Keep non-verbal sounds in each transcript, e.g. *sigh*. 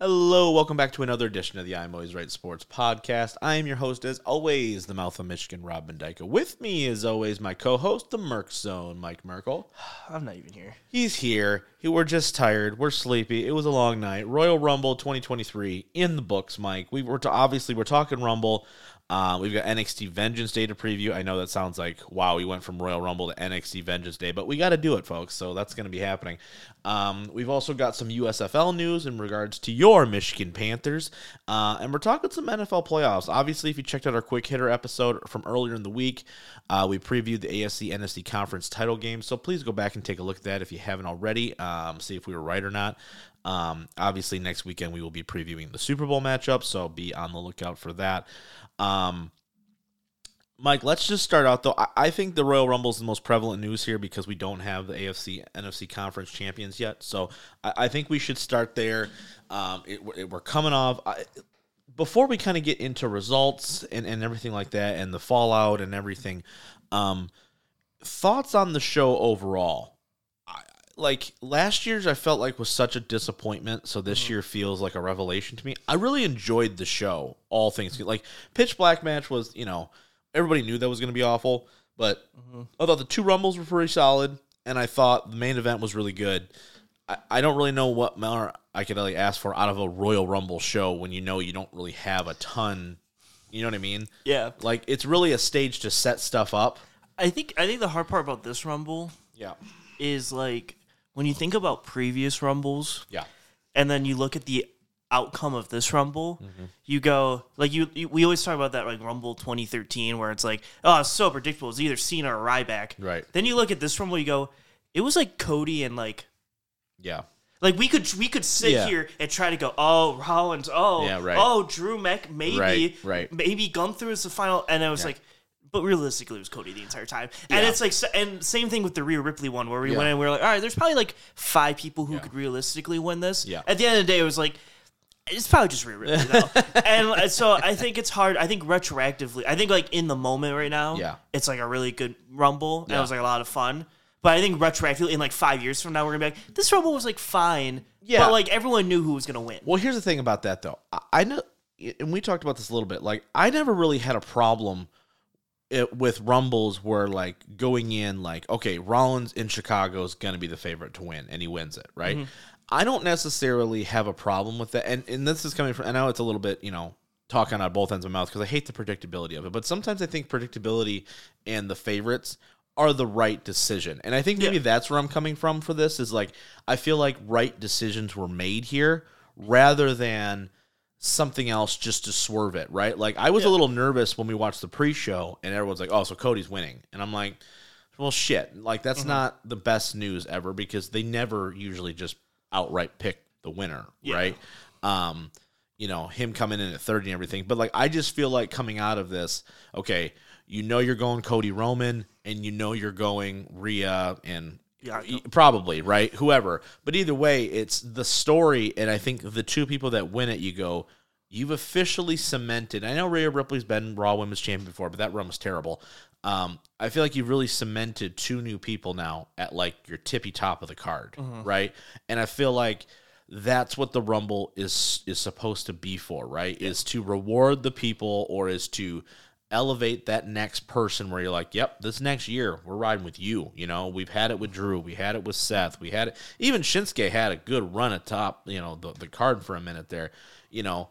Hello, welcome back to another edition of the I'm Always Right Sports podcast. I am your host, as always, the mouth of Michigan, Rob Mendyka. With me, as always, my co-host, the Merc Zone, Mike Merkel. *sighs* I'm not even here. He's here. We're just tired. We're sleepy. It was a long night. Royal Rumble 2023 in the books, Mike. We were to, obviously we're talking Rumble. Uh, we've got NXT Vengeance Day to preview. I know that sounds like wow, we went from Royal Rumble to NXT Vengeance Day, but we got to do it, folks. So that's going to be happening. Um, we've also got some USFL news in regards to your Michigan Panthers, uh, and we're talking some NFL playoffs. Obviously, if you checked out our quick hitter episode from earlier in the week, uh, we previewed the AFC NFC conference title game. So please go back and take a look at that if you haven't already. Um, see if we were right or not. Um, obviously, next weekend we will be previewing the Super Bowl matchup, so be on the lookout for that. Um, Mike, let's just start out though. I, think the Royal Rumble is the most prevalent news here because we don't have the AFC NFC conference champions yet. So I, I think we should start there. Um, it, it, we're coming off. I, before we kind of get into results and, and everything like that and the fallout and everything, um, thoughts on the show overall? Like last year's I felt like was such a disappointment, so this mm-hmm. year feels like a revelation to me. I really enjoyed the show, all things like Pitch Black match was, you know, everybody knew that was going to be awful, but mm-hmm. I thought the two rumbles were pretty solid, and I thought the main event was really good. I, I don't really know what more I could really ask for out of a Royal Rumble show when you know you don't really have a ton. You know what I mean? Yeah. Like it's really a stage to set stuff up. I think I think the hard part about this Rumble, yeah, is like when you think about previous rumbles, yeah, and then you look at the outcome of this rumble, mm-hmm. you go like you, you, We always talk about that like Rumble 2013, where it's like, oh, it's so predictable. It's either Cena or Ryback. Right. Then you look at this rumble, you go, it was like Cody and like, yeah. Like we could we could sit yeah. here and try to go oh Rollins oh yeah, right. oh Drew Mac maybe right, right. maybe Gunther is the final and I was yeah. like but realistically, it was Cody the entire time. And yeah. it's like, and same thing with the Rhea Ripley one, where we yeah. went and we were like, all right, there's probably like five people who could realistically win this. Yeah. At the end of the day, it was like, it's probably just Rhea Ripley though. *laughs* and uh, so I think it's hard. I think retroactively, I think like in the moment right now, yeah, it's like a really good rumble. And it was like a lot of fun. But I think retroactively, in like five years from now, we're gonna be like, this rumble was like fine. Yeah. But like everyone knew who was gonna win. Well, here's the thing about that though. I, I know, and we talked about this a little bit. Like, I never really had a problem it, with Rumbles where like going in like okay Rollins in Chicago is going to be the favorite to win and he wins it right. Mm-hmm. I don't necessarily have a problem with that, and and this is coming from. I know it's a little bit you know talking out both ends of my mouth because I hate the predictability of it, but sometimes I think predictability and the favorites are the right decision, and I think maybe yeah. that's where I'm coming from for this. Is like I feel like right decisions were made here rather than something else just to swerve it, right? Like I was yeah. a little nervous when we watched the pre-show and everyone's like, "Oh, so Cody's winning." And I'm like, "Well, shit. Like that's mm-hmm. not the best news ever because they never usually just outright pick the winner, yeah. right?" Um, you know, him coming in at 30 and everything. But like I just feel like coming out of this, okay, you know you're going Cody Roman and you know you're going Rhea and yeah, probably right. Whoever, but either way, it's the story, and I think the two people that win it, you go, you've officially cemented. I know Rhea Ripley's been Raw Women's Champion before, but that run was terrible. Um, I feel like you've really cemented two new people now at like your tippy top of the card, mm-hmm. right? And I feel like that's what the Rumble is is supposed to be for, right? Yeah. Is to reward the people or is to elevate that next person where you're like, yep, this next year we're riding with you. You know, we've had it with Drew, we had it with Seth, we had it. Even Shinsuke had a good run at top. You know, the the card for a minute there. You know,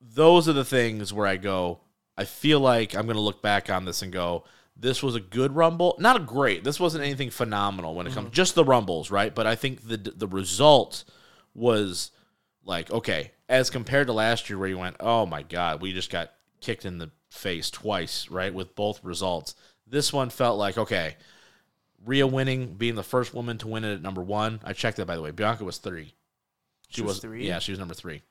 those are the things where I go. I feel like I'm going to look back on this and go, this was a good rumble, not a great. This wasn't anything phenomenal when it comes mm-hmm. just the rumbles, right? But I think the the result was like okay as compared to last year where you went, oh my god, we just got kicked in the face twice, right? With both results. This one felt like, okay, Rhea winning, being the first woman to win it at number one. I checked that by the way. Bianca was three. She, she was, was, three. Yeah, she was number three.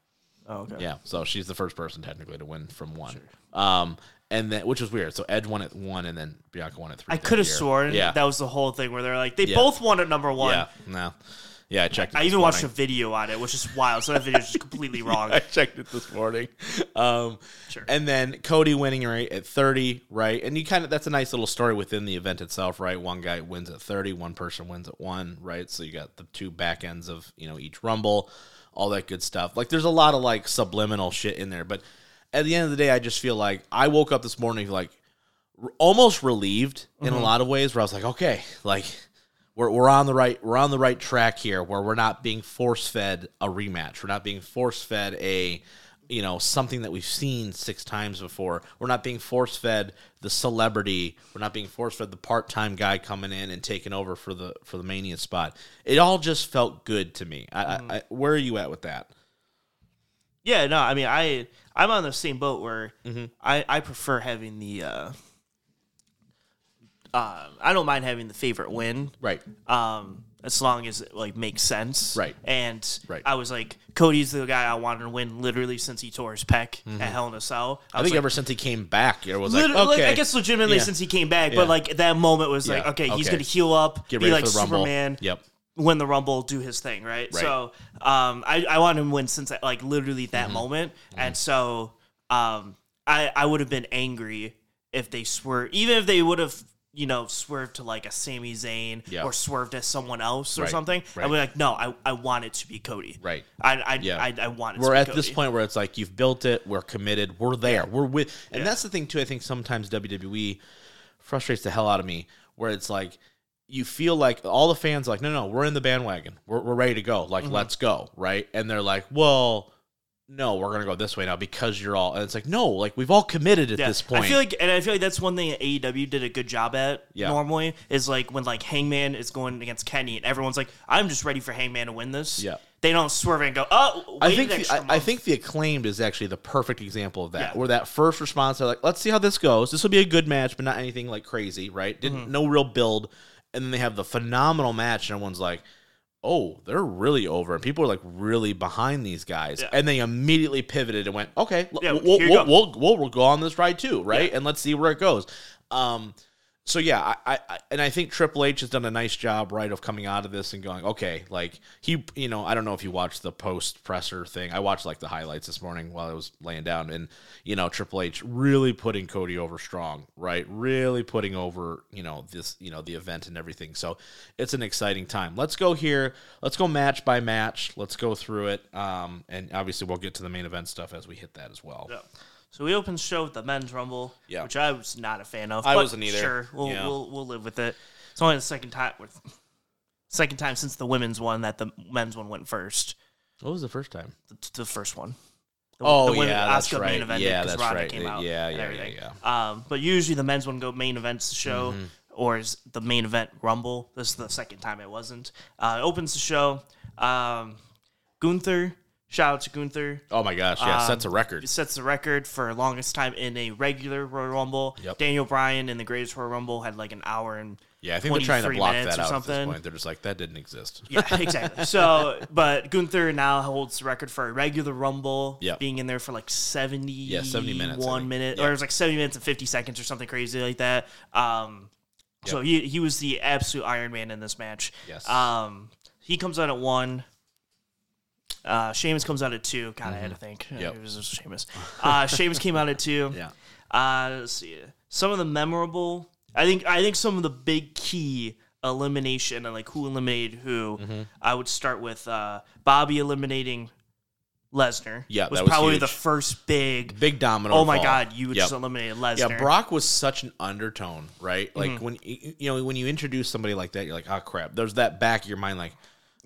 Oh, okay. Yeah, so she's the first person technically to win from one. Sure. Um, and then which was weird. So Edge won at one, and then Bianca won at three. I could have sworn yeah. that was the whole thing where they're like they yeah. both won at number one. Yeah, no. Yeah, I checked. I even morning. watched a video on it, which is wild. So that video is just completely *laughs* wrong. I checked it this morning. Um, sure. And then Cody winning right at thirty, right? And you kind of that's a nice little story within the event itself, right? One guy wins at thirty, one person wins at one, right? So you got the two back ends of you know each rumble. all that good stuff. Like there's a lot of like subliminal shit in there, but at the end of the day, I just feel like I woke up this morning like almost relieved in a lot of ways, where I was like, okay, like we're we're on the right we're on the right track here, where we're not being force fed a rematch, we're not being force fed a you know something that we've seen six times before. We're not being force fed the celebrity. We're not being force fed the part time guy coming in and taking over for the for the mania spot. It all just felt good to me. I, I, I, where are you at with that? Yeah, no, I mean, I I'm on the same boat where I I prefer having the. uh uh, I don't mind having the favorite win, Right. um, as long as it like makes sense, Right. And Right. I was like, Cody's the guy I wanted to win literally since he tore his pec at Hell in a Cell. I, was think like, ever since he came back, it was like like, okay. I guess legitimately Yeah. since he came back, Yeah. but like that moment was like, Yeah, okay, he's gonna heal up, Get be ready like for the Rumble. Superman, Yep. win the Rumble, do his thing, right? Right. So um, I I wanted him to win since like literally that Mm-hmm. moment, and so um, I I would have been angry if they swerved, even if they would have. You know, swerved to like a Sami Zayn Yeah. or swerved as someone else or Right, something. right. I'd be like, no, I, I want it to be Cody. Right. I I Yeah. I, I want it we're to be at Cody. this point where it's like you've built it, we're committed, we're there, we're with, and Yeah. that's the thing too. I think sometimes WWE frustrates the hell out of me, where it's like you feel like all the fans are like, no, no, we're in the bandwagon, we're we're ready to go, like Mm-hmm. let's go, right? And they're like, well, no, we're gonna go this way now because you're all, and it's like, no, like we've all committed at Yeah. this point. I feel like, and I feel like that's one thing that AEW did a good job at. Yeah. Normally, is like when like Hangman is going against Kenny, and everyone's like, "I'm just ready for Hangman to win this." Yeah. They don't swerve and go, "Oh, I think the, I, I think the acclaimed is actually the perfect example of that. Yeah. Where that first response, they're like, "Let's see how this goes. This will be a good match, but not anything like crazy, right? Didn't Mm-hmm. no real build." And then they have the phenomenal match, and everyone's like, "Oh, they're really over," and people are like really behind these guys, Yeah. and they immediately pivoted and went, "Okay, Yeah, we'll, we'll, go." we'll, we'll, we'll go on this ride too, right? Yeah. And let's see where it goes." Um, so yeah, I, I, and I think Triple H has done a nice job, right, of coming out of this and going, okay, like he, you know, I don't know if you watched the post presser thing. I watched like the highlights this morning while I was laying down, and you know, Triple H really putting Cody over strong, right, really putting over, you know, this, you know, the event and everything. So it's an exciting time. Let's go here. Let's go match by match. Let's go through it, um, and obviously we'll get to the main event stuff as we hit that as well. Yeah. So we opened the show with the men's rumble, Yeah. which I was not a fan of. I but wasn't either. Sure, we'll, Yeah. we'll we'll live with it. It's only the second time, with second time since the women's one that the men's one went first. What was the first time? The, the first one. The, Oh, the yeah, that's Asuka right. main event. Yeah, 'cause that's Ronda right. Came out Yeah, and yeah, everything. yeah, Um, but usually the men's one go main events the show, Mm-hmm. or is the main event Rumble. This is the second time it wasn't. Uh, it opens the show. Um, Gunther. Shout out to Gunther. Oh my gosh, yeah, Um, sets a record. Sets the record for longest time in a regular Royal Rumble. Yep. Daniel Bryan in the Greatest Royal Rumble had like an hour and Yeah, I think they're trying to block that or out at this something. point. They're just like that didn't exist. yeah, *laughs* exactly. So, but Gunther now holds the record for a regular Rumble, Yep. being in there for like 70, Yeah, 70 minutes, one minute, Yeah. or it was like 70 minutes and 50 seconds or something crazy like that. Um, So he, he was the absolute Iron Man in this match. Yes. Um, he comes out at one. Uh, Sheamus comes out at two. God, I had to think. Mm-hmm. Yep. It was just Sheamus. Uh, Sheamus came out at two. *laughs* Yeah. Uh, let's see. Some of the memorable. I think. I think some of the big key elimination and like who eliminated who. Mm-hmm. I would start with uh, Bobby eliminating Lesnar. Yeah, was that was probably huge. the first big. Big domino. Oh my fall. God! You Yep. just eliminated Lesnar. Yeah, Brock was such an undertone, right? Like Mm-hmm. when you you know when you introduce somebody like that, you're like, oh crap. There's that back of your mind, like,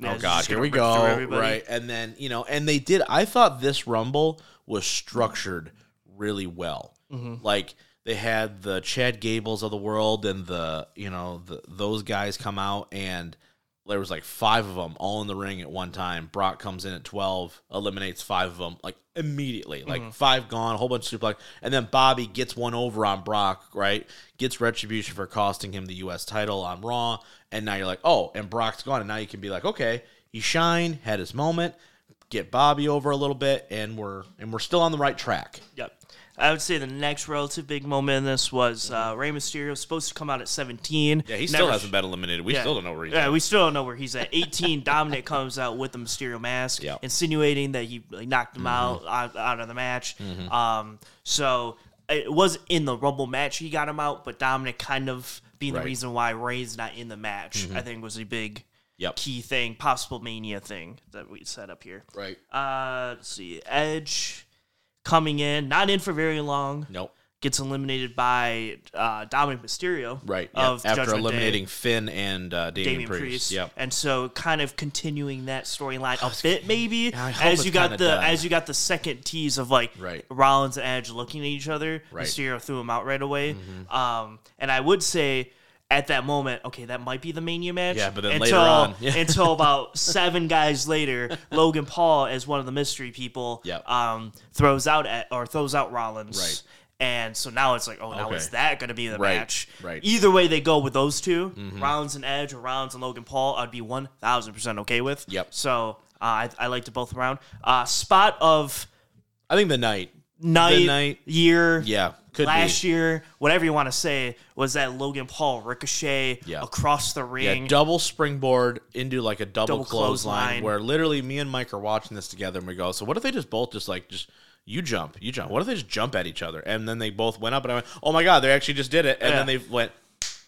oh it's god, here we go, right? And then you know, and they did. I thought this Rumble was structured really well. Mm-hmm. Like they had the Chad Gables of the world and the you know the, those guys come out and there was like five of them all in the ring at one time. Brock comes in at twelve, eliminates five of them like immediately, like Mm-hmm. five gone, a whole bunch of suplex, and then Bobby gets one over on Brock, right? Gets retribution for costing him the U.S. title on Raw, and now you're like, oh, and Brock's gone, and now you can be like, okay, he shined, had his moment, get Bobby over a little bit, and we're and we're still on the right track. Yep. I would say the next relative big moment in this was uh, Rey Mysterio was supposed to come out at 17. Yeah, he still hasn't been eliminated. We Yeah. still don't know where he's at. Yeah, at. we still don't know where he's at. 18, Dominic comes out with the Mysterio mask, Yeah. Mm-hmm. insinuating that he like, knocked him out, out out of the match. Um, so it was in the Rumble match he got him out, but Dominic kind of being Right. Mm-hmm. the reason why Rey's not in the match, I think was a big Yep. key thing, possible mania thing that we set up here. Right. Uh, let's see, Edge coming in, not in for very long. Nope. Gets eliminated by uh, Dominic Mysterio. Right. Of After Judgment Day. eliminating Finn and uh, Damian, Damian Priest. Priest. Yep. And so kind of continuing that storyline a *sighs* bit maybe as you got the done. as you got the second tease of like Right. Rollins and Edge looking at each other. Right. Mysterio threw him out right away. Mm-hmm. Um and I would say at that moment, okay, that might be the Mania match. Yeah, but then until, later on- *laughs* Yeah. until about seven guys later, Logan Paul, as one of the mystery people, Yep. um, throws out at or throws out Rollins. Right. And so now it's like, oh, now Okay. is that going to be the Right, match? right. Either way they go with those 2 Rollins and Edge or Rollins and Logan Paul, I'd be one thousand percent okay with. Yep. So uh, I, I liked it both around. Uh, spot of I think the night. Night, night- year, Yeah. Could last be. year, whatever you want to say, was that Logan Paul ricochet Yeah. across the Yeah, ring. double springboard into like a double, Double clothesline, clothesline. where literally me and Mike are watching this together and we go, so what if they just both just like just you jump, you jump. What if they just jump at each other? And then they both went up and I went, Oh my god, they actually just did it. And Yeah. then they went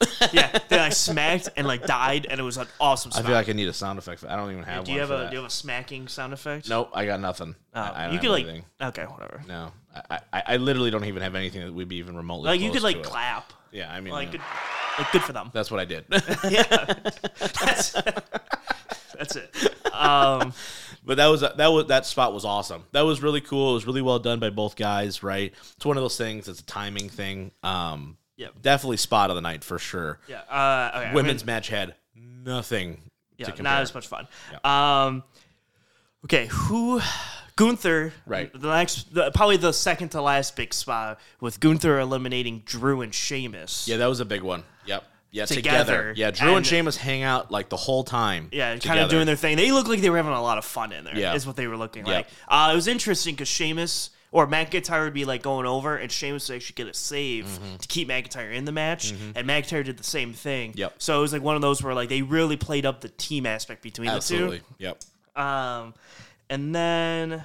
*laughs* yeah, they like smacked and like died, and it was an awesome. I feel like I need a sound effect. I don't even have do one. you have for a that. do you have a smacking sound effect? Nope, I got nothing. Oh, I, I don't you have could like anything. okay, whatever. No, I, I, I literally don't even have anything that would be even remotely. Like you close could like to it. clap. Yeah, I mean, Like yeah. good, like good for them. that's what I did. *laughs* Yeah, *laughs* that's, that's it. Um, But that was that was that spot was awesome. That was really cool. It was really well done by both guys. Right, it's one of those things. It's a timing thing. Um, Yep. definitely spot of the night for sure. yeah. Uh, okay, Women's gonna- match had nothing yeah, to compare. not as much fun. Um, okay, who? Gunther, Right. The next, the, probably the second to last big spot with Gunther eliminating Drew and Sheamus. Yeah, that was a big one. Yep. Yeah, Together. together. Yeah, Drew and, And- Sheamus hang out like the whole time. Yeah, kind of doing their thing. They looked like they were having a lot of fun in there. Yeah. is what they were looking Yeah. like. Uh, it was interesting because Sheamus or McIntyre would be like going over, and Sheamus would actually get a save to keep McIntyre in the match, and McIntyre did the same thing. Mm-hmm. Yep. So it was like one of those where like they really played up the team aspect between Absolutely. The two. Yep. Um, and then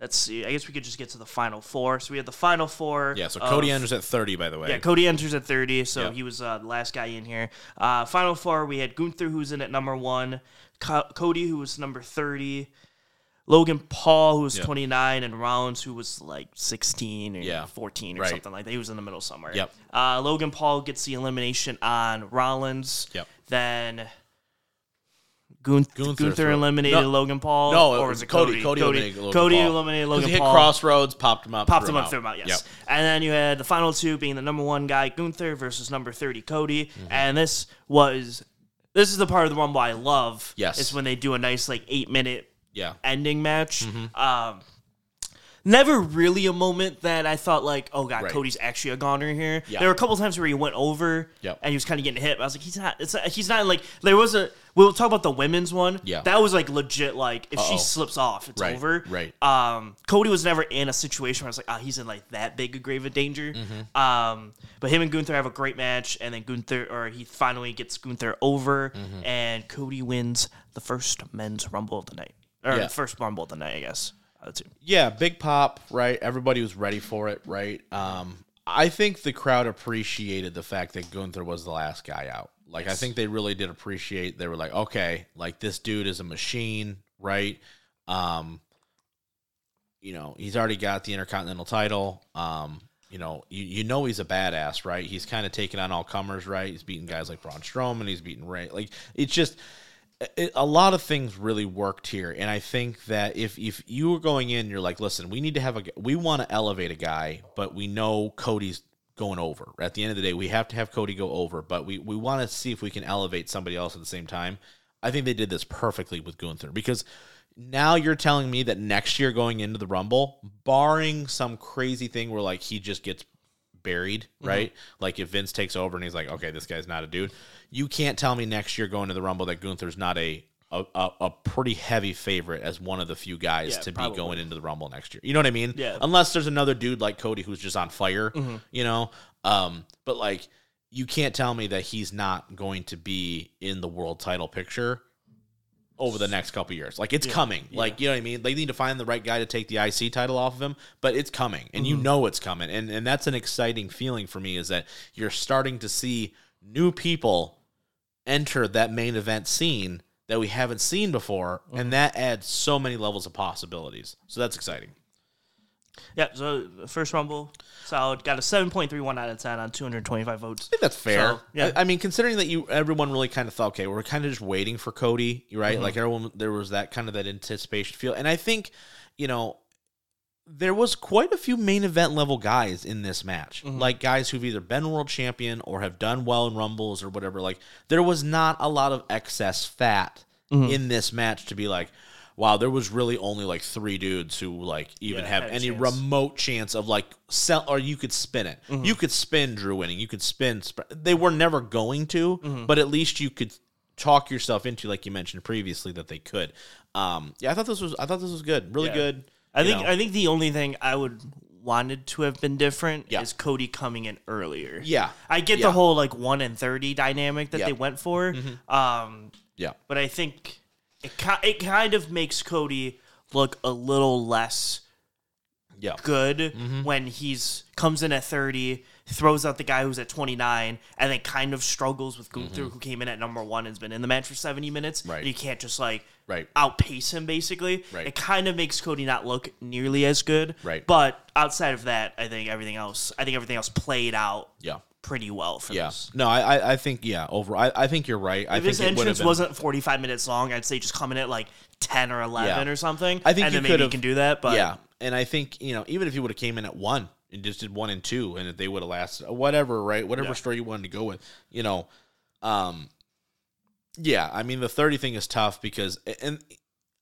let's see. I guess we could just get to the final four. So we had the final four. Yeah. So of- Cody enters at thirty, by the way. yeah, Cody enters at 30, so Yep. he was uh, the last guy in here. Uh, Final four, we had Gunther, who's in at number one, Co- Cody, who was number 30, Logan Paul, who was Yep. 29, and Rollins, who was like 16 or Yeah. 14 or Right. something like that. He was in the middle somewhere. Yep. Uh, Logan Paul gets the elimination on Rollins. Yep. Then Gunth- Gunther Gunther, eliminated No. Logan Paul. No, or was it Cody. Cody? Cody eliminated Logan Cody Paul. eliminated Logan he hit Paul Cross Rhodes, popped him up, popped him up, threw him out, yes. Yep. And then you had the final two being the number one guy Gunther versus number thirty Cody, Mm-hmm. and this was this is the part of the Rumble I love. Yes. is when they do a nice like eight minute Yeah. ending match. Mm-hmm. Um, never really a moment that I thought like, oh god, Right. Cody's actually a goner here. Yeah. There were a couple times where he went over Yep. and he was kind of getting hit. I was like, he's not. It's he's not like there was a. We'll talk about the women's one. Yeah. that was like legit. Like if she Uh-oh. slips off, it's Right, over. right. Um, Cody was never in a situation where I was like, ah, he's in like that big a grave of danger. Mm-hmm. Um, but him and Gunther have a great match, and then Gunther, or he finally gets Gunther over, Mm-hmm. and Cody wins the first men's Rumble of the night, or Yeah. first Rumble of the night, I guess. Yeah, big pop, right? Everybody was ready for it, right? Um, I think the crowd appreciated the fact that Gunther was the last guy out. Like, I think they really did appreciate. They were like, okay, like this dude is a machine, right? Um, you know, he's already got the Intercontinental title. Um, you know, you, you know he's a badass, right? He's kind of taking on all comers, right? He's beating guys like Braun Strowman. He's beating Rey. Like, it's just it, a lot of things really worked here, and I think that if if you were going in, you're like, listen, we need to have a, we want to elevate a guy, but we know Cody's going over. At the end of the day, we have to have Cody go over, but we we want to see if we can elevate somebody else at the same time. I think they did this perfectly with Gunther because now you're telling me that next year going into the Rumble, barring some crazy thing where like he just gets buried, right? Like if Vince takes over and he's like, okay, this guy's not a dude. You can't tell me next year going to the Rumble that Gunther's not a a, a, a pretty heavy favorite as one of the few guys Yeah, to probably. be going into the Rumble next year. You know what I mean? Yeah. Unless there's another dude like Cody who's just on fire, Mm-hmm. you know. Um, but like you can't tell me that he's not going to be in the world title picture over the next couple years. Like it's coming. Like you know what I mean? They need to find the right guy to take the IC title off of him, but it's coming. And Mm-hmm. you know it's coming. And and that's an exciting feeling for me is that you're starting to see new people enter that main event scene that we haven't seen before, and that adds so many levels of possibilities. So that's exciting. Yeah, so first Rumble, solid. Got a 7.31 out of 10 on 225 votes. I think that's fair. So, yeah. I, I mean, considering that you everyone really kind of thought, okay, we're kind of just waiting for Cody, right? Mm-hmm. Like everyone, there was that kind of that anticipation feel, and I think, you know, there was quite a few main event level guys in this match, mm-hmm. like guys who've either been world champion or have done well in rumbles or whatever. Like there was not a lot of excess fat mm-hmm. in this match to be like, wow, there was really only like three dudes who like even Yeah, have any chance. remote chance of like sell or you could spin it. You could spin Drew winning. You could spin. Sp- they were never going to, but at least you could talk yourself into, like you mentioned previously, that they could. Um, yeah, I thought this was. I thought this was good. Really Yeah. good. I think know. I think the only thing I would wanted to have been different Yeah. is Cody coming in earlier. Yeah. I get the whole like one and thirty dynamic that they went for, um, yeah. but I think it ki- it kind of makes Cody look a little less Yeah. good Mm-hmm. when he's comes in at 30 throws out the guy who's at 29 and then kind of struggles with Gunther who came in at number one and has been in the match for 70 minutes Mm-hmm. Right. and you can't just like Right. outpace him basically Right. it kind of makes Cody not look nearly as good Right. but outside of that I think everything else I think everything else played out Yeah. Pretty well for Yeah. this No, I, I, I think yeah. Over, I, I think you're right. I if think his it entrance been, wasn't 45 minutes long I'd say just come in at like 10 or 11 Yeah. or something I think and you then maybe you can do that but yeah, and I think you know even if he would have came in at one and just did one and two, and they would have lasted whatever, right, whatever Yeah. story you wanted to go with, you know, um, yeah, I mean the thirty thing is tough because and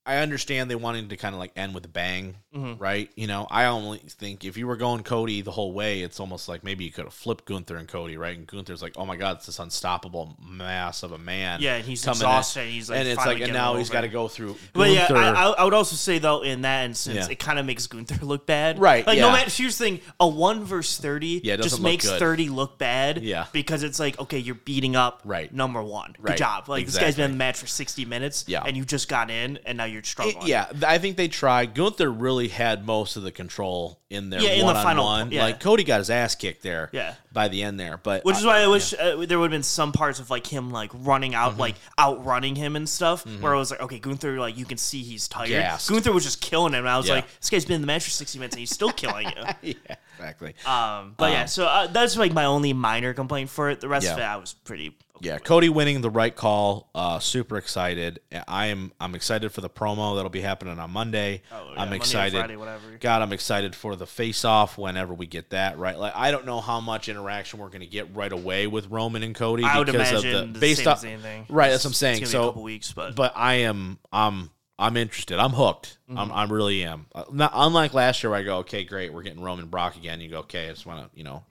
I understand they wanted to kind of like end with a bang, Mm-hmm. right? You know, I only think if you were going Cody the whole way, it's almost like maybe you could have flipped Gunther and Cody, right? And Gunther's like, oh my god, it's this unstoppable mass of a man. Yeah, and he's in. exhausted, and he's, like, and it's like, and now he's got to go through. But yeah, I, I would also say though in that instance, Yeah. it kind of makes Gunther look bad. Right, Like yeah. no matter here's the thing, a one versus thirty Yeah, just makes good. thirty look bad. Yeah. Because it's like, okay, you're beating up Right. number one. Good Right, job. Like this guy's been in the match for sixty minutes. Yeah. And you just got in and now you're It- struggling. yeah, I think they tried. Gunther really had most of the control in their Yeah, in the final- one. yeah. Like Cody got his ass kicked there. Yeah. by the end there, but Which is I- why I wish uh, there would have been some parts of like him like running Mm-hmm. out, like outrunning him and stuff, where I was like, okay, Gunther, like you can see he's tired. Gassed. Gunther was just killing him, and I was Yeah. like, this guy's been in the match for sixty minutes and he's still killing you. *laughs* yeah, exactly. Um, but yeah, so uh, that's like my only minor complaint for it. The rest of it, I was pretty. Yeah, Cody winning the right call. Uh, super excited. I am. I'm excited for the promo that'll be happening on Monday. Oh, yeah, I'm Monday excited. Friday, whatever. God, I'm excited for the face off whenever we get that right. Like I don't know how much interaction we're going to get right away with Roman and Cody I would because imagine of the the based same off right. That's what I'm saying. gonna be a So couple weeks, but, but I am I'm I'm interested. I'm hooked. Mm-hmm. I'm, I really am. Uh, Not unlike last year, where I go, okay, great, we're getting Roman Brock again. You go, okay, I just want to, you know,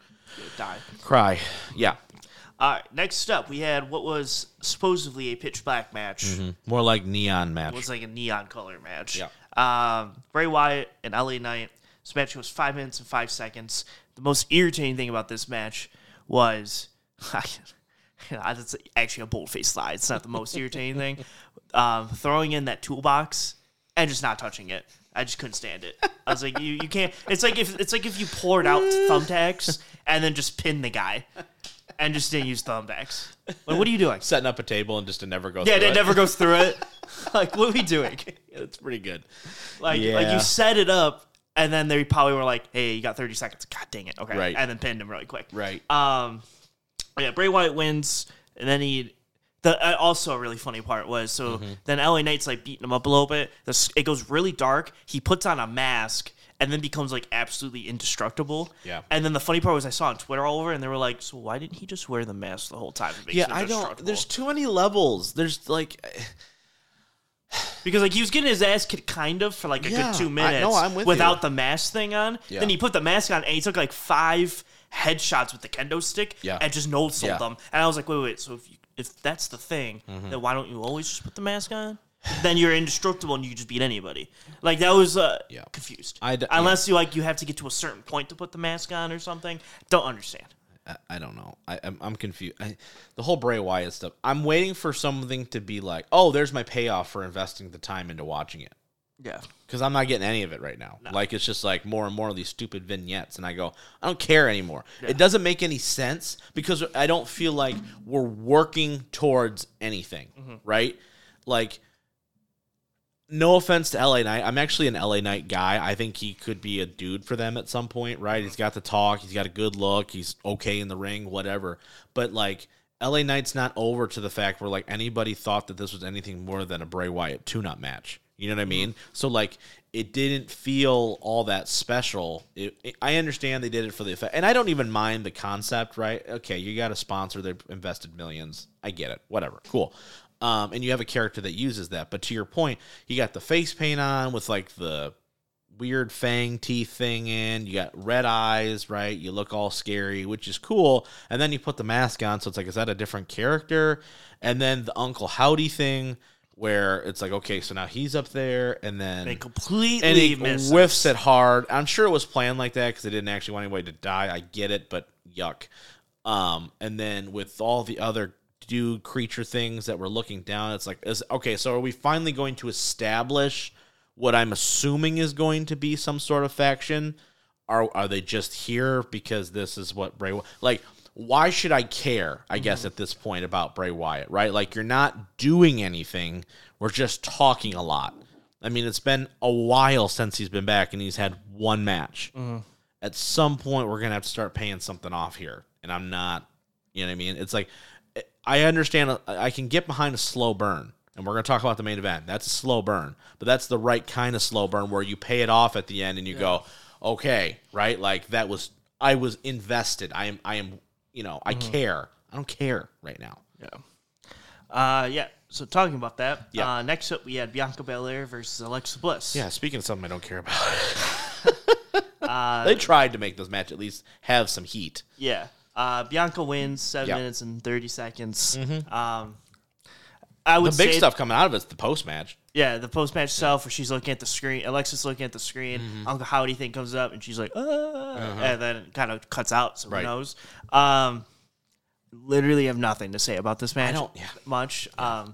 die. cry. Yeah, All right, next up, we had what was supposedly a pitch black match. more like neon match. It was like a neon color match. Yeah. Um, Bray Wyatt and LA Knight. This match was five minutes and five seconds. The most irritating thing about this match was. *laughs* That's actually a bold faced lie. It's not the most irritating thing. *laughs* Um, throwing in that toolbox and just not touching it. I just couldn't stand it. I was like, you, you can't. It's like if it's like if you poured out *laughs* thumbtacks and then just pinned the guy and just didn't use thumbtacks. Like, what are you doing? Setting up a table and just to never go. Yeah, through it never goes through it. *laughs* like, what are we doing? It's pretty good. Like, like you set it up, and then they probably were like, "Hey, you got 30 seconds." God dang it. Okay, Right. and then pinned him really quick. Right. Um, yeah, Bray Wyatt wins, and then he. The uh, also a really funny part was so Mm-hmm. then LA Knight's like beating him up a little bit. The, it goes really dark. He puts on a mask and then becomes like absolutely indestructible. Yeah. And then the funny part was I saw on Twitter all over, and they were like, "So why didn't he just wear the mask the whole time?" Yeah, I don't. There's too many levels. There's like, *sighs* Because like he was getting his ass kicked kind of for like a Yeah, good two I- minutes no, I'm with without you. the mask thing on. Yeah. Then he put the mask on and he took like five headshots with the kendo stick Yeah. and just no sold Yeah. them. And I was like, wait, wait, so if you, if that's the thing, Mm-hmm. then why don't you always just put the mask on? Then you're indestructible and you just beat anybody. Like that was uh, Yeah. confused. I d- Unless you like you have to get to a certain point to put the mask on or something. Don't understand. I, I don't know. I, I'm, I'm confused. I, the whole Bray Wyatt stuff. I'm waiting for something to be like, oh, there's my payoff for investing the time into watching it. Yeah. because I'm not getting any of it right now. Like it's just like more and more of these stupid vignettes, and I go, I don't care anymore. It doesn't make any sense because I don't feel like we're working towards anything, Mm-hmm. right? like no offense to LA Knight. I'm actually an LA Knight guy. I think he could be a dude for them at some point, right? He's got the talk, he's got a good look, he's okay in the ring, whatever. But like LA Knight's not over to the fact where like anybody thought that this was anything more than a Bray Wyatt tune up match. You know what I mean? Mm-hmm. So like it didn't feel all that special. It, it- I understand they did it for the effect, and I don't even mind the concept. Right? Okay, you got a sponsor; they've invested millions. I get it. Whatever. Cool. Um, and you have a character that uses that. But to your point, you got the face paint on with like the weird fang teeth thing in. You got red eyes, right? You look all scary, which is cool. And then you put the mask on, so it's like, is that a different character? And then the Uncle Howdy thing, where it's like, okay, so now he's up there, and then They completely and he whiffs it hard. I'm sure it was planned like that because they didn't actually want anybody to die. I get it, but yuck. Um, and then with all the other dude creature things that we're looking down, it's like, is okay. So are we finally going to establish what I'm assuming is going to be some sort of faction? Are are they just here because this is what Bray like? Why should I care? I guess mm-hmm. at this point about Bray Wyatt, right? Like you're not doing anything. We're just talking a lot. I mean, it's been a while since he's been back, and he's had one match. Mm-hmm. At some point, we're gonna have to start paying something off here, and I'm not. You know what I mean? It's like I understand. I can get behind a slow burn, and we're gonna talk about the main event. That's a slow burn, but that's the right kind of slow burn where you pay it off at the end, and you go, okay, right? Like that was I was invested. I am. I am. You know, I care. I don't care right now. Yeah. Uh, yeah. So talking about that, Yeah. uh, next up we had Bianca Belair versus Alexa Bliss. Yeah, speaking of something I don't care about. *laughs* *laughs* they tried to make this match at least have some heat. Yeah. Uh, Bianca wins seven. Mm-hmm. minutes and thirty seconds. Um, I would The big stuff coming out of it's the post match. Yeah, the post match self where she's looking at the screen. Alexa's looking at the screen. Mm-hmm. Uncle Howdy thing comes up and she's like, uh, and then it kind of cuts out. So Uh-huh. Right. who knows? Um, literally have nothing to say about this match. I don't- yeah. much. Um,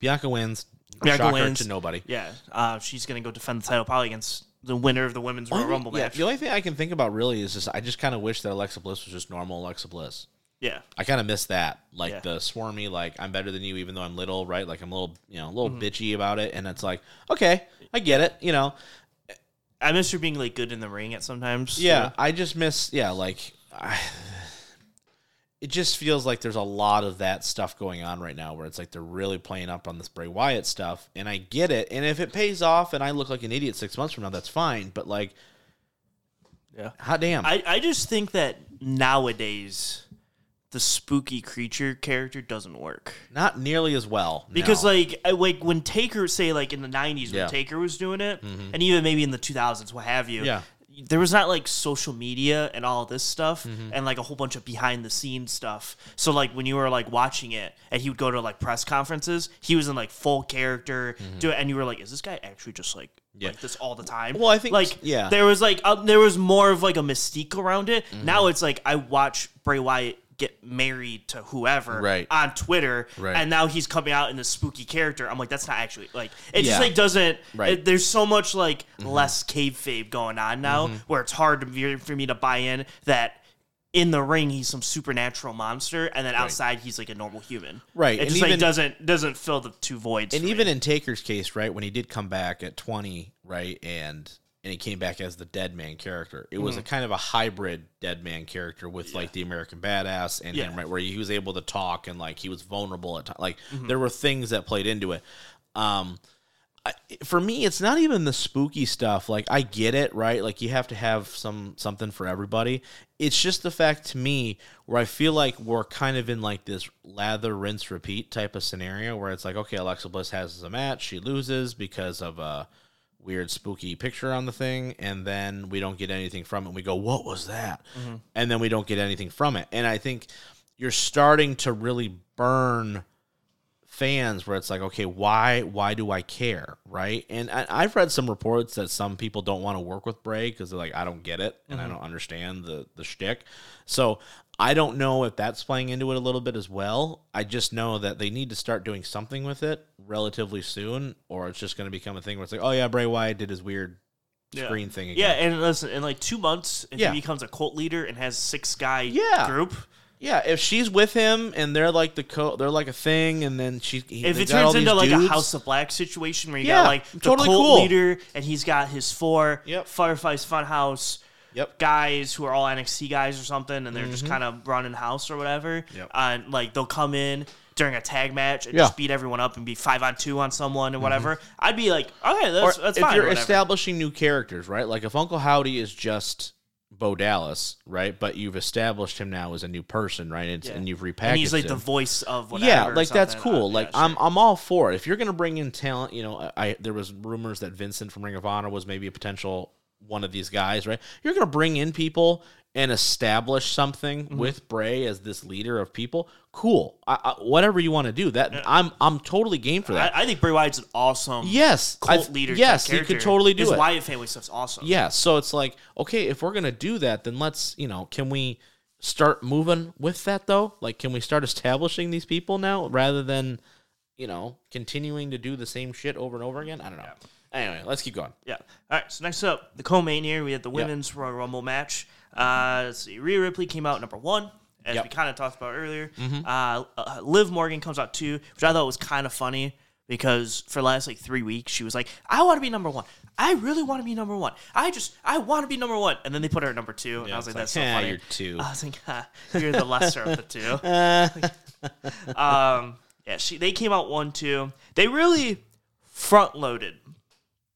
Bianca wins. Bianca Shocker wins. to nobody. yeah, uh, she's gonna go defend the title probably against the winner of the women's Royal Rumble yeah, match. the only thing I can think about really is just I just kind of wish that Alexa Bliss was just normal Alexa Bliss. Yeah, I kind of miss that, like Yeah. the swarmy, like I'm better than you, even though I'm little, right? Like I'm a little, you know, a little Mm-hmm. bitchy about it, and it's like, okay, I get it, you know, I miss her being like good in the ring at sometimes. yeah. too. I just miss, yeah, like I, it just feels like there's a lot of that stuff going on right now, where it's like they're really playing up on this Bray Wyatt stuff, and I get it, and if it pays off, and I look like an idiot six months from now, that's fine, but like, yeah. hot damn, I, I just think that nowadays the spooky creature character doesn't work. not nearly as well Because no. like I, like when Taker say like in the '90s when Yeah. Taker was doing it, mm-hmm. and even maybe in the 2000s, what have you. Yeah. There was not like social media and all this stuff, Mm-hmm. and like a whole bunch of behind the scenes stuff. So like when you were like watching it, and he would go to like press conferences, he was in like full character, do it, and you were like, "Is this guy actually just like Mm-hmm. Yeah. like this all the time?" Well, I think- like yeah. there was like uh, there was more of like a mystique around it. Mm-hmm. Now it's like I watch Bray Wyatt get married to whoever Right. on Twitter, Right. and now he's coming out in this spooky character. I'm like, that's not actually like it. Yeah. Just like doesn't. Right. it- there's so much like mm-hmm. less kayfabe going on now, mm-hmm. where it's hard to for me to buy in that. In the ring, he's some supernatural monster, and then outside, he's like a normal human. Right, It and just even- like doesn't doesn't fill the two voids. and even me. in Taker's case, right, when he did come back at 20, right, and and he came back as the dead man character. It Mm-hmm. was a kind of a hybrid dead man character with like the American badass and Yeah. him, right, where he was able to talk and like he was vulnerable at times. Like Mm-hmm. there were things that played into it. Um, I, for me, it's not even the spooky stuff. Like I get it, right? Like you have to have some something for everybody. It's just the fact to me where I feel like we're kind of in like this lather, rinse, repeat type of scenario where it's like, okay, Alexa Bliss has a match, she loses because of a weird spooky picture on the thing, and then we don't get anything from it. We go, what was that? Mm-hmm. And then we don't get anything from it. And I think you're starting to really burn fans where it's like okay why why do i care right and I, i've read some reports that some people don't want to work with bray because they're like i don't get it and i mm-hmm. don't understand the the shtick so i don't know if that's playing into it a little bit as well i just know that they need to start doing something with it relatively soon or it's just going to become a thing where it's like oh yeah bray wyatt did his weird Yeah. screen thing again. Yeah, and listen, in like two months, if Yeah. he becomes a cult leader and has six guy Yeah. group, Yeah, if she's with him and they're like the co, they're like a thing, and then she. He, If it turns into like a House of Black situation where you Yeah, got like the totally cult cool. leader and he's got his four Yep. Fireflies Funhouse Yep. guys who are all NXT guys or something, and they're just Mm-hmm. kind of running house or whatever. Yep. And like they'll come in during a tag match and Yeah. Mm-hmm. just beat everyone up and be five on two on someone and whatever. I'd be like, okay, Or that's that's if fine. you're or establishing new characters, right? Like if Uncle Howdy is just Bo Dallas, right? But you've established him now as a new person, right? And, Yeah. and you've repackaged and he's like him. the voice of whatever. yeah, or like that's cool. Uh, like yeah, I'm sure. I'm all for it. If you're gonna bring in talent, you know, I, I there was rumors that Vincent from Ring of Honor was maybe a potential one of these guys, right? You're gonna bring in people and establish something Mm-hmm. with Bray as this leader of people. Cool. I, I, whatever you want to do, that I'm I'm totally game for that. I, I think Bray Wyatt's an awesome yes, cult leader. Yes, he could totally do His it. Wyatt family stuff's awesome. Yeah, so it's like, okay, if we're gonna do that, then let's, you know, can we start moving with that though? Like, can we start establishing these people now rather than, you know, continuing to do the same shit over and over again? I don't know. Anyway, let's keep going. Yeah. All right. So next up, the co-main here, we had the women's Royal Rumble match. Uh, let's see. Rhea Ripley came out number one, as Yep. we kind of talked about earlier. Uh, uh, Liv Morgan comes out two, which I thought was kind of funny because for the last like three weeks she was like, "I want to be number one. I really want to be number one. I just I want to be number one." And then they put her at number two, and I was like, "That's so "Eh, funny." You're two. I was like, ha, "You're the lesser of the two. *laughs* *laughs* Um, yeah, she they came out one two. They really front loaded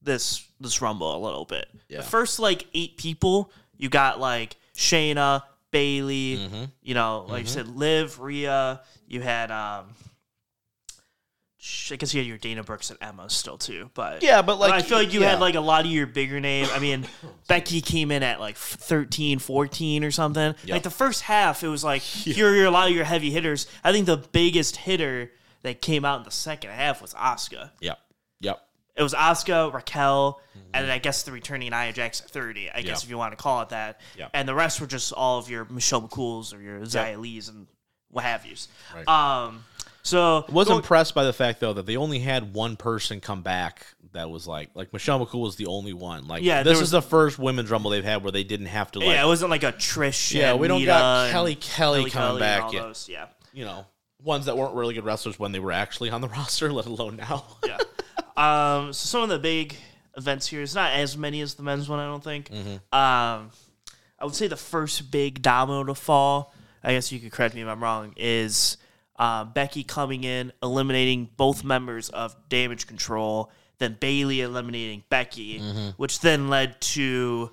this this rumble a little bit. Yeah. The first like eight people, you got like Shayna, Bayley, Mm-hmm. you know, like you said, Liv, Rhea. You had um, I guess you had your Dana Brooks and Emma still too, but yeah, but like, I feel like you yeah. had like a lot of your bigger name. I mean, *laughs* Becky came in at like 13, 14 or something. Yep. Like the first half, it was like *laughs* here are a lot of your heavy hitters. I think the biggest hitter that came out in the second half was Asuka. Yep. It was Asuka, Raquel, and then I guess the returning Nia Jax at 30, I guess if you want to call it that. And the rest were just all of your Michelle McCools or your Xia Lis and what have yous. Right. Um, so was going- impressed by the fact though that they only had one person come back that was like like Michelle McCool was the only one. Like Yeah, this is the first women's rumble they've had where they didn't have to like yeah, it wasn't like a Trish. Yeah, and we don't Lita got and Kelly Kelly coming and back yet. those, Yeah. you know, ones that weren't really good wrestlers when they were actually on the *laughs* roster, let alone now. yeah. *laughs* Um, so some of the big events here is not as many as the men's one, I don't think. Mm-hmm. Um, I would say the first big domino to fall, I guess you could correct me if I'm wrong, is uh, Becky coming in, eliminating both members of Damage Control, then Bayley eliminating Becky, Mm-hmm. which then led to.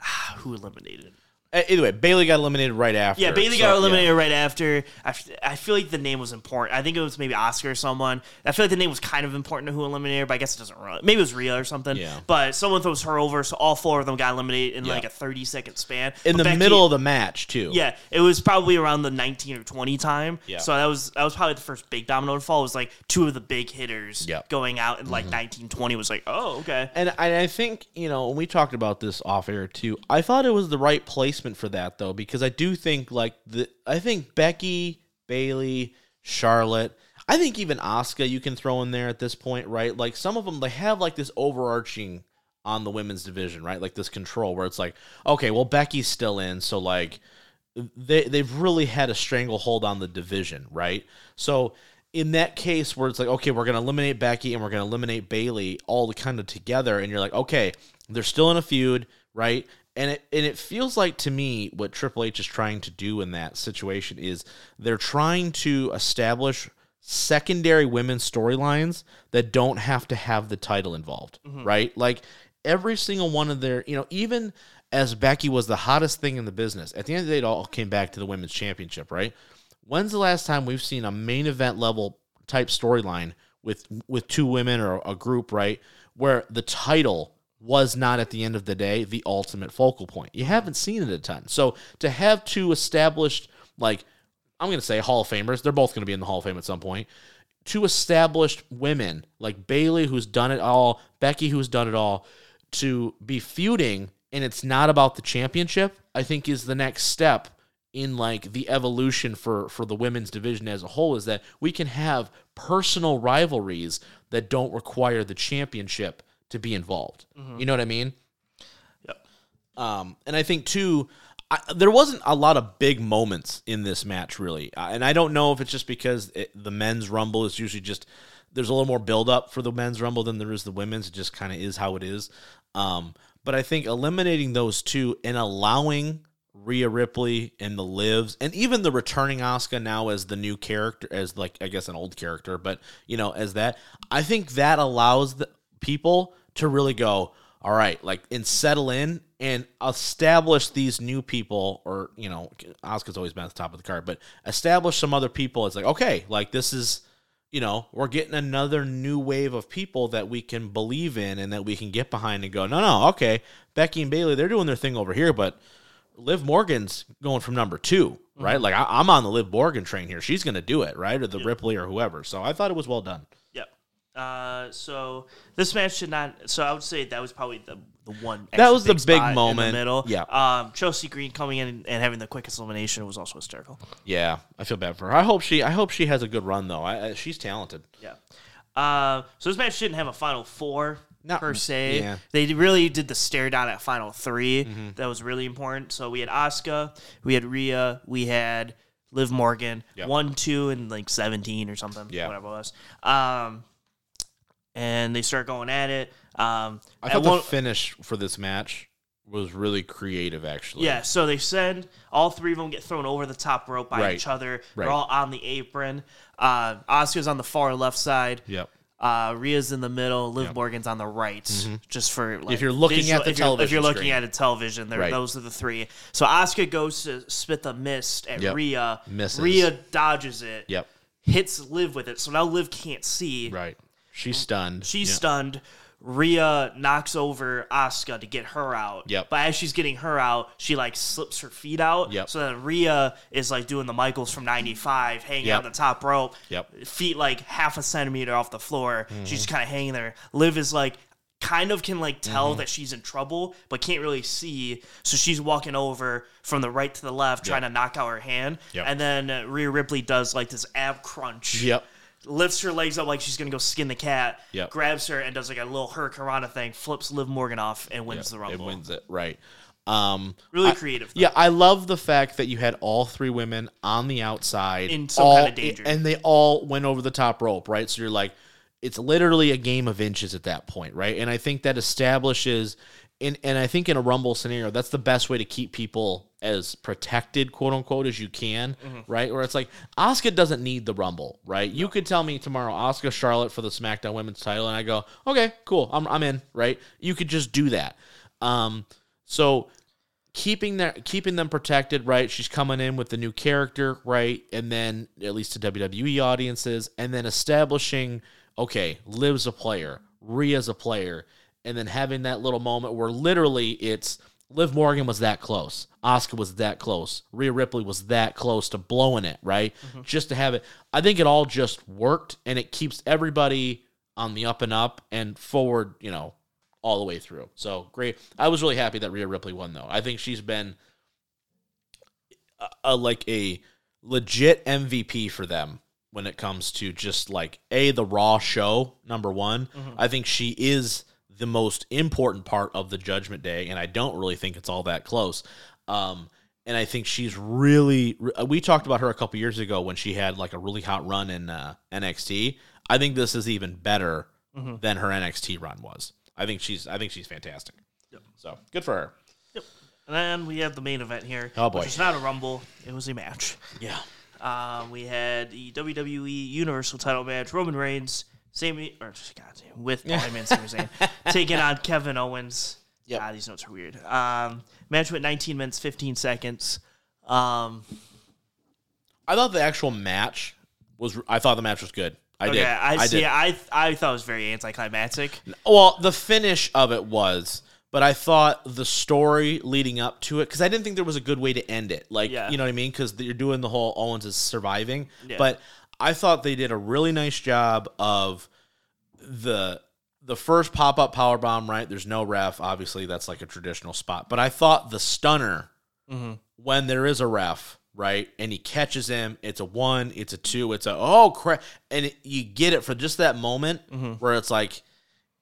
*sighs* Who eliminated? Uh, Either way, Bayley got eliminated right after. Yeah, Bayley so, got yeah. eliminated right after. I, f- I feel like the name was important. I think it was maybe Asuka or someone. I feel like the name was kind of important to who eliminated but I guess it doesn't really. Maybe it was Rhea or something. Yeah. But someone throws her over, so all four of them got eliminated in Yeah. like a 30 second span. in But the Becky- middle of the match too. Yeah, it was probably around the 19 or 20 time. Yeah. So that was that was probably the first big domino to fall. It was like two of the big hitters Yep. going out in like 1920 was like, oh, okay. And I, I think, you know, when we talked about this off air too, I thought it was the right placement for that though, because I do think like the I think Becky, Bayley, Charlotte, I think even Asuka you can throw in there at this point, right? Like some of them they have like this overarching on the women's division, right? Like this control where it's like, okay, well Becky's still in, so like they they've really had a stranglehold on the division, right? So in that case where it's like, okay, we're gonna eliminate Becky and we're gonna eliminate Bayley all the kind of together, and you're like, okay, they're still in a feud, right? And it and it feels like to me what Triple H is trying to do in that situation is they're trying to establish secondary women's storylines that don't have to have the title involved, mm-hmm. right? Like every single one of their, you know, even as Becky was the hottest thing in the business, at the end of the day, it all came back to the women's championship, right? When's the last time we've seen a main event level type storyline with with two women or a group, right, where the title was not at the end of the day the ultimate focal point? You haven't seen it a ton. So to have two established like I'm going to say Hall of Famers, they're both going to be in the Hall of Fame at some point. Two established women like Bayley, who's done it all, Becky, who's done it all, to be feuding, and it's not about the championship. I think is the next step in like the evolution for for the women's division as a whole. Is that we can have personal rivalries that don't require the championship to be involved. You know what I mean? Yep. Um, and I think too, I, there wasn't a lot of big moments in this match, really, uh, and I don't know if it's just because it, the men's rumble is usually just there's a little more build up for the men's rumble than there is the women's. It just kind of is how it is. Um, but I think eliminating those two and allowing Rhea Ripley and the lives and even the returning Asuka now as the new character as like I guess an old character but you know as that I think that allows the people to really go all right like and settle in and establish these new people or you know Asuka's always been at the top of the card but establish some other people it's like okay like this is you know, we're getting another new wave of people that we can believe in and that we can get behind and go, no, no, okay, Becky and Bayley, they're doing their thing over here, but Liv Morgan's going from number 2 right? Mm-hmm. Like I, am on the Liv Morgan train here. She's going to do it, right? Or the Ripley or whoever. So I thought it was well done. Uh, so this match should not. So I would say that was probably the the one. That was the big spot in moment. middle. Yeah. Um, Chelsea Green coming in and, and having the quickest elimination was also hysterical. Yeah, I feel bad for her. I hope she I hope she has a good run though. I, I, she's talented. Yeah. Uh, so this match didn't have a final four Not- per se. yeah. They really did the stare down at final 3 Mm-hmm. That was really important. So we had Asuka, we had Rhea, we had Liv Morgan, Yep. one, two, and like seventeen or something. Yeah. whatever it was. Um, and they start going at it. Um, I thought one- the finish for this match was really creative actually. Yeah, so they send all three of them get thrown over the top rope by Right. each other. Right. They're all on the apron. Uh, Asuka's on the far left side. Yep. Uh, Rhea's in the middle. Liv Morgan's on the right. Just for like, Mm-hmm. you're looking visual- at the if you're, if you're looking screen. at a television, there Right. those are the three. So Asuka goes to spit the mist at Yep. Rhea. Misses. Rhea dodges it. Yep. Hits Liv with it. So now Liv can't see. Right. She's stunned. She's Yeah. stunned. Rhea knocks over Asuka to get her out. Yep. But as she's getting her out, she like slips her feet out. Yep. So then Rhea is like doing the Michaels from '95, hanging Yep. on the top rope. Yep. Mm-hmm. Feet like half a centimeter off the floor. She's just kind of hanging there. Liv is like kind of can like tell Mm-hmm. that she's in trouble, but can't really see. So she's walking over from the right to the left, trying to knock out her hand. Yep. And then Rhea Ripley does like this ab crunch Yep. Lifts her legs up like she's gonna go skin the cat, Yep. grabs her and does like a little Hurricanrana thing, flips Liv Morgan off and wins the rumble. It wins it. Right. Um Really I- creative. though. Yeah, I love the fact that you had all three women on the outside In some all- kind of danger. and they all went over the top rope, right? So you're like, it's literally a game of inches at that point, right? And I think that establishes, in, and I think in a rumble scenario, that's the best way to keep people as protected, quote unquote, as you can, Mm-hmm. right? Where it's like, Asuka doesn't need the rumble, right? You could tell me tomorrow, Asuka Charlotte for the SmackDown Women's title, and I go, okay, cool, I'm, I'm in, right? You could just do that. Um, so keeping their keeping them protected, right? She's coming in with the new character, right? And then at least to WWE audiences, and then establishing, okay, Liv's a player, Rhea's a player, and then having that little moment where literally it's Liv Morgan was that close, Asuka was that close, Rhea Ripley was that close to blowing it, right? Mm-hmm. Just to have it, I think it all just worked, and it keeps everybody on the up and up and forward, you know, all the way through. So great. I was really happy that Rhea Ripley won, though. I think she's been a, a like a legit MVP for them when it comes to just like a the Raw show. Number one, mm-hmm. I think she is the most important part of the Judgment Day, and I don't really think it's all that close. Um, and I think she's really. We talked about her a couple years ago when she had like a really hot run in uh, NXT. I think this is even better than her NXT run was. I think she's. I think she's fantastic. So good for her. And then we have the main event here. Oh, boy. Which is not a rumble. It was a match. Yeah. Um, we had the WWE Universal title match. Roman Reigns, Sami, or God, with I meant Sami Zayn, *laughs* taking on Kevin Owens. Yeah, these notes are weird. Um, match with 19 minutes, 15 seconds. Um, I thought the actual match was. I thought the match was good. I okay, did. I, see. did. I I thought it was very anticlimactic. Well, the finish of it was, but I thought the story leading up to it because I didn't think there was a good way to end it. Like, Yeah. you know what I mean? Because you're doing the whole Owens is surviving, Yeah. but I thought they did a really nice job of the the first pop up power bomb. Right? There's no ref. Obviously, that's like a traditional spot. But I thought the stunner mm-hmm. when there is a ref, right, and he catches him, it's a one, it's a two, it's a oh crap, and it, you get it for just that moment mm-hmm. where it's like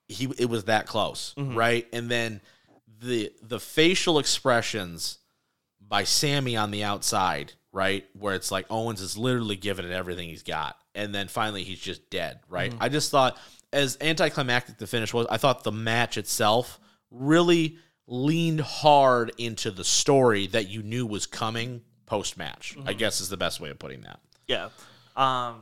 he it was that close, mm-hmm. right, and then the the facial expressions by Sami on the outside, right? Where it's like Owens is literally giving it everything he's got. And then finally he's just dead, right? I just thought, as anticlimactic the finish was, I thought the match itself really leaned hard into the story that you knew was coming post match, I guess is the best way of putting that. Yeah. Um.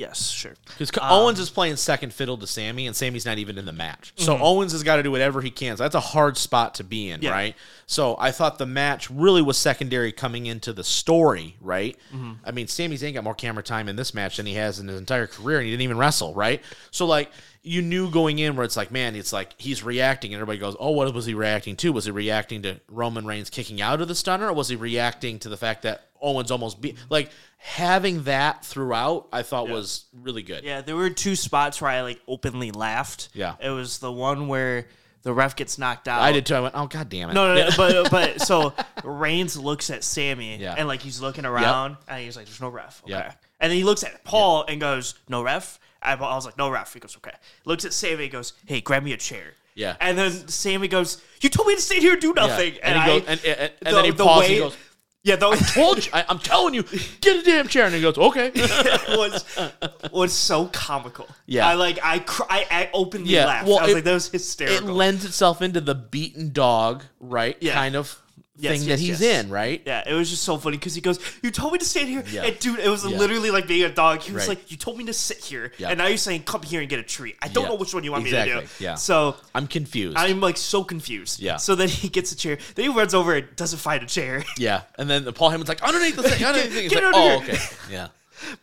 Yes, sure. Because um, Owens is playing second fiddle to Sami, and Sami's not even in the match. So mm-hmm. Owens has got to do whatever he can. So that's a hard spot to be in, Yeah. right? So I thought the match really was secondary coming into the story, right? Mm-hmm. I mean, Sami's ain't got more camera time in this match than he has in his entire career, and he didn't even wrestle, right? So like you knew going in where it's like, man, it's like he's reacting, and everybody goes, oh, what was he reacting to? Was he reacting to Roman Reigns kicking out of the stunner, or was he reacting to the fact that Owens almost beat? Like having that throughout, I thought was really good. Yeah, there were two spots where I like openly laughed. Yeah. It was the one where the ref gets knocked out. I did too. I went, oh god damn it. No, no, no but *laughs* but so Reigns looks at Sami Yeah. and like he's looking around and he's like, "There's no ref." Okay. Yep. And then he looks at Paul and goes, "No ref." I, I was like, "No ref." He goes, "Okay." Looks at Sami and goes, "Hey, grab me a chair." Yeah. And then Sami goes, "You told me to stay here and do Yeah. nothing." And, he I- goes, and, and, and the- then he the pauses. way- and goes, yeah, though I "Told you, I, I'm telling you, get a damn chair." And he goes, "Okay." *laughs* was was so comical. Yeah. I like I cr- I, I openly Yeah, laughed. well, I was it- like, that was hysterical. it lends itself into the beaten dog, right? Yeah. Kind of Yes, thing yes, that he's yes. in, right? Yeah, it was just so funny because he goes, "You told me to stand here," Yeah. and dude, it was Yeah. literally like being a dog. He was Right. like, "You told me to sit here," Yeah. and now you're saying, "Come here and get a treat." I don't know which one you want me to do. yeah. So I'm confused. I'm like so confused. Yeah. So then he gets a chair. Then he runs over and doesn't find a chair. *laughs* yeah, and then Paul Heyman's like, "Underneath the thing, *laughs* underneath the thing." He's like, "Oh, okay, *laughs* yeah."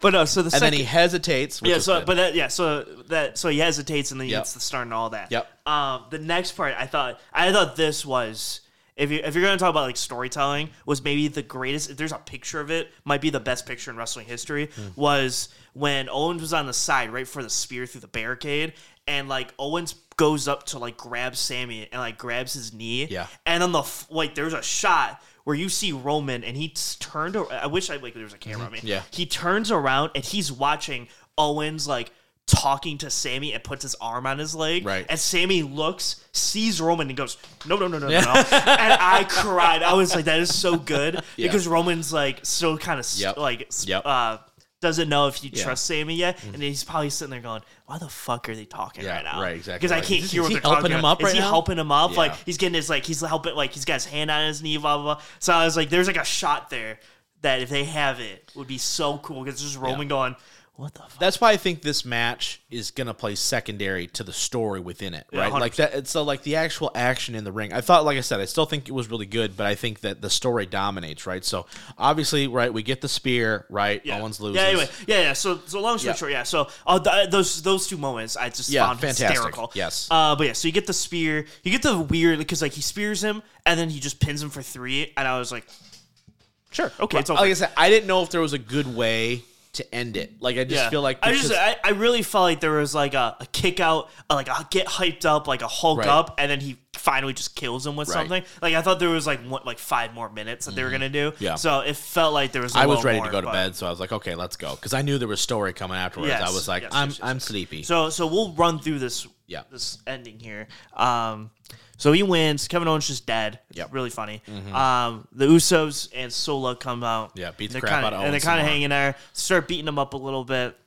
But no, so the And second, then he hesitates. Which yeah, so but that, yeah, so that so he hesitates and then he Yep. gets the start and all that. Yep. Um, the next part I thought I thought this was if you if you're gonna talk about like storytelling was maybe the greatest. If there's a picture of it, might be the best picture in wrestling history. Hmm. Was when Owens was on the side right for the spear through the barricade, and like Owens goes up to like grab Sami and like grabs his knee. Yeah. And on the like, there's a shot. Where you see Roman and he turned. I wish I like there was a camera on me. Mm-hmm. Yeah. He turns around and he's watching Owens like talking to Sami and puts his arm on his leg. Right. And Sami looks, sees Roman and goes, no, no, no, no, no. no. *laughs* and I cried. I was like, that is so good *laughs* because Roman's like so kind of Yep. like Yep. uh doesn't know if he Yeah. trusts Sami yet, and he's probably sitting there going, "Why the fuck are they talking Yeah, right now?" right, exactly. Because I can't is- hear is what he they're helping talking him about. up Is he now? helping him up? Yeah. Like he's getting his like he's helping like he's got his hand on his knee, blah blah blah. So I was like, there's like a shot there that if they have it would be so cool because it's just Roman going, "What the fuck?" That's why I think this match is gonna play secondary to the story within it, Yeah, right? like that. It's so like the actual action in the ring. I thought, like I said, I still think it was really good, but I think that the story dominates, right? So obviously, right, we get the spear, right? Yeah. Owens loses. Yeah, anyway, yeah, yeah. So, so long story Yeah. short, yeah. So, uh, th- those those two moments, I just Yeah, found fantastic. hysterical. Yes. Uh, but yeah, so you get the spear, you get the weird because like he spears him and then he just pins him for three, and I was like, sure, okay, it's over. Like I said, I didn't know if there was a good way to end it. Like I just yeah. feel like I just I, I really felt like there was like a, a kick out, uh, like a get hyped up, like a Hulk Right. up, and then he finally just kills him with Right. Mm-hmm. something. Like I thought there was like one, like five more minutes that they were gonna do. Yeah. So it felt like there was. I I was ready to go to bed, so I was like, okay, let's go, because I knew there was story coming afterwards. Yes, I was like, yes, I'm yes, I'm sleepy. So so we'll run through this Yeah. this ending here. Um so he wins. Kevin Owens just dead. Yep. Really funny. Um the Usos and Solo come out. Yeah, beat the crap kinda, out of Owens. And they're kind of hanging there. Start beating him up a little bit.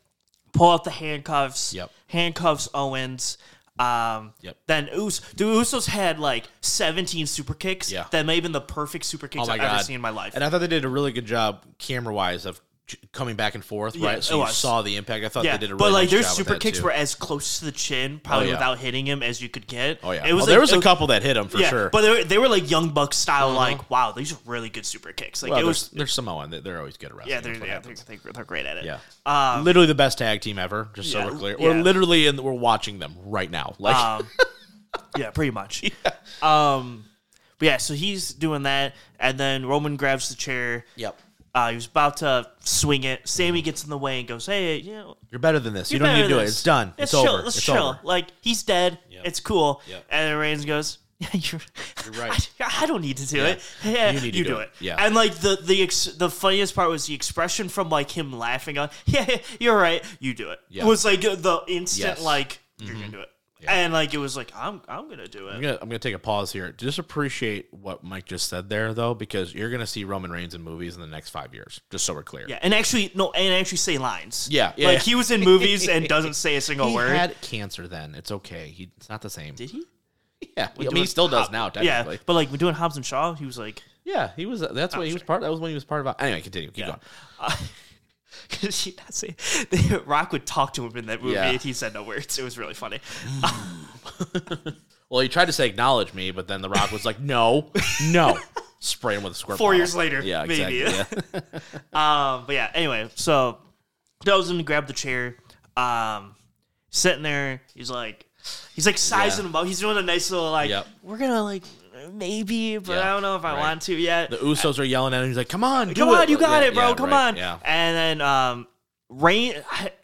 Pull out the handcuffs. Yep. Handcuffs Owens. Um, Yep. Then Us, the Usos had like 17 super kicks. Yeah. That may have been the perfect super kicks Oh I've god! ever seen in my life. And I thought they did a really good job camera wise of coming back and forth, right? so you was. saw the impact. I thought yeah, they did a really but like nice their super kicks too. were as close to the chin, probably yeah. without hitting him, as you could get. Oh yeah, it was Well, like- there was a couple that hit him for yeah, sure. But they were, they were like young buck style, like wow, these are really good super kicks. Like well, it was, they're, they're Samoan. They- They're always good at wrestling. yeah, they're yeah, they're, they're, great at it. yeah. Um, literally the best tag team ever. Just yeah, so we're clear, yeah. we're literally in. We're watching them right now. Like um, yeah, pretty much. *laughs* Um, but yeah, so he's doing that, and then Roman grabs the chair. yep, Uh, he was about to swing it. Sami gets in the way and goes, "Hey, you know, you're better than this. You don't need to do than it. It's done. Let's It's chill. over. Let's it's chill. over. Like he's dead. Yep. It's cool. Yep. And then Reigns goes, *laughs* "Yeah, you're, You're right. *laughs* I, I don't need to do Yeah. it. Yeah, You need to do, do it. it. Yeah. And like the the ex- the funniest part was the expression from like him laughing on. *laughs* Yeah, you're right. You do it. Yeah. It was like the instant Yes. like you're gonna do it. And like it was like I'm I'm gonna do it. I'm gonna I'm gonna take a pause here. Just appreciate what Mike just said there, though, because you're gonna see Roman Reigns in movies in the next five years. Just so we're clear. Yeah, and actually no, and actually say lines. Yeah, yeah, like he was in movies and *laughs* doesn't say a single He word. He had cancer then. It's okay. He, it's not the same. Did he? *laughs* yeah, I mean, he still does Hob- now. Yeah, but like when doing Hobbs and Shaw, he was like, Yeah, he was. That's what he was oh, part. That was when he was part of. Anyway, continue. Keep Yeah. going. Uh, *laughs* *laughs* because he not say *laughs* the Rock would talk to him in that movie Yeah. and he said no words. It was really funny. *laughs* Well, he tried to say acknowledge me, but then The Rock was like, "No, no." Spray him with a squirt. Four bottle. years later, Yeah, maybe. exactly. Yeah. Um, but yeah, anyway, so goes in to grab the chair. Um, sitting there, he's like, he's like sizing Yeah. him up. He's doing a nice little like, Yep. we're gonna like maybe, but Yeah, I don't know if I right. want to yet. The Usos are yelling at him. He's like, "Come on, do Come it." on, you got Yeah, it, bro. yeah, Come right, on. Yeah. And then um, Rain,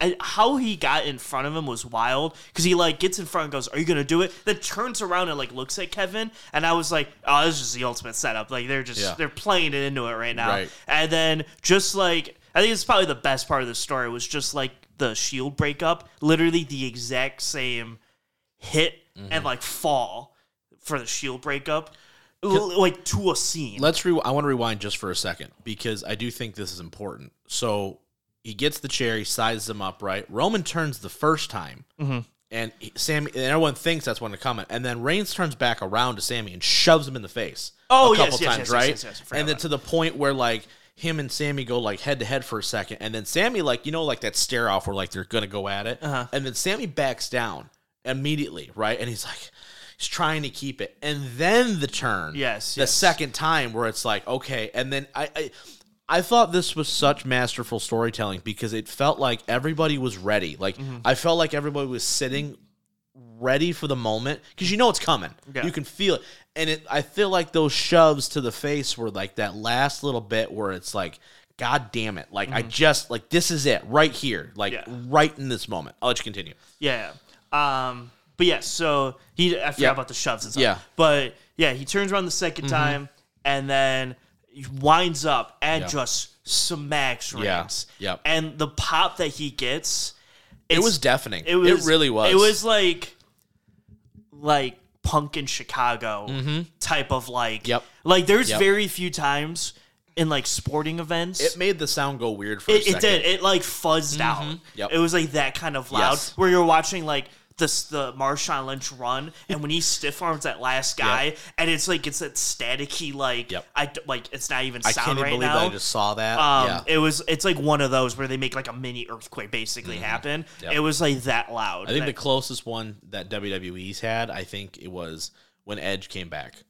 I- how he got in front of him was wild because he like gets in front and goes, "Are you gonna do it?" Then turns around and like looks at Kevin, and I was like, "Oh, this is just the ultimate setup. Like they're just Yeah. they're playing it into it right now." Right. And then just like I think it's probably the best part of the story was just like the Shield breakup, literally the exact same hit Mm-hmm. and like fall for the Shield breakup, like to a scene. Let's re. I want to rewind just for a second because I do think this is important. So he gets the chair, he sizes him up, right? Roman turns the first time, Mm-hmm. and he, Sami, and everyone thinks that's when to comment, and then Reigns turns back around to Sami and shoves him in the face. Oh, a couple yes, times, yes, yes, right? yes, yes, I forgot and then to the point where like him and Sami go like head to head for a second, and then Sami like you know like that stare off where like they're gonna go at it, Uh-huh. and then Sami backs down immediately, right? And he's like. He's trying to keep it, and then the turn. Yes, the yes. second time where it's like okay, and then I, I, I thought this was such masterful storytelling because it felt like everybody was ready. Like Mm-hmm. I felt like everybody was sitting ready for the moment because you know it's coming. Yeah. You can feel it, and it. I feel like those shoves to the face were like that last little bit where it's like. God damn it. Like, I just, like, this is it right here. Like, Mm-hmm. Yeah. right in this moment. I'll let you continue. Yeah. Um. But yeah. So he. I forgot Yeah. about the shoves and stuff. Yeah. But yeah, he turns around the 2nd time and then he winds up and Yeah. just smacks Yeah. Reigns. Yep. And the pop that he gets. It was deafening. It was. really was. It was like. Like punk in Chicago type of like. Mm-hmm. Yep. Like there's Yep. very few times in like sporting events. It made the sound go weird for a It, second. it did. It like fuzzed out. Yep. It was like that kind of loud Yes. where you're watching like this the Marshawn Lynch run, and when he stiff arms that last guy, and it's like it's that staticky like Yep. I like it's not even I sound can't even right believe now. that I just saw that. um, yeah. it was. It's like one of those where they make like a mini earthquake basically happen. Mm-hmm. Yep. It was like that loud. I think the closest one that WWE's had, I think it was when Edge came back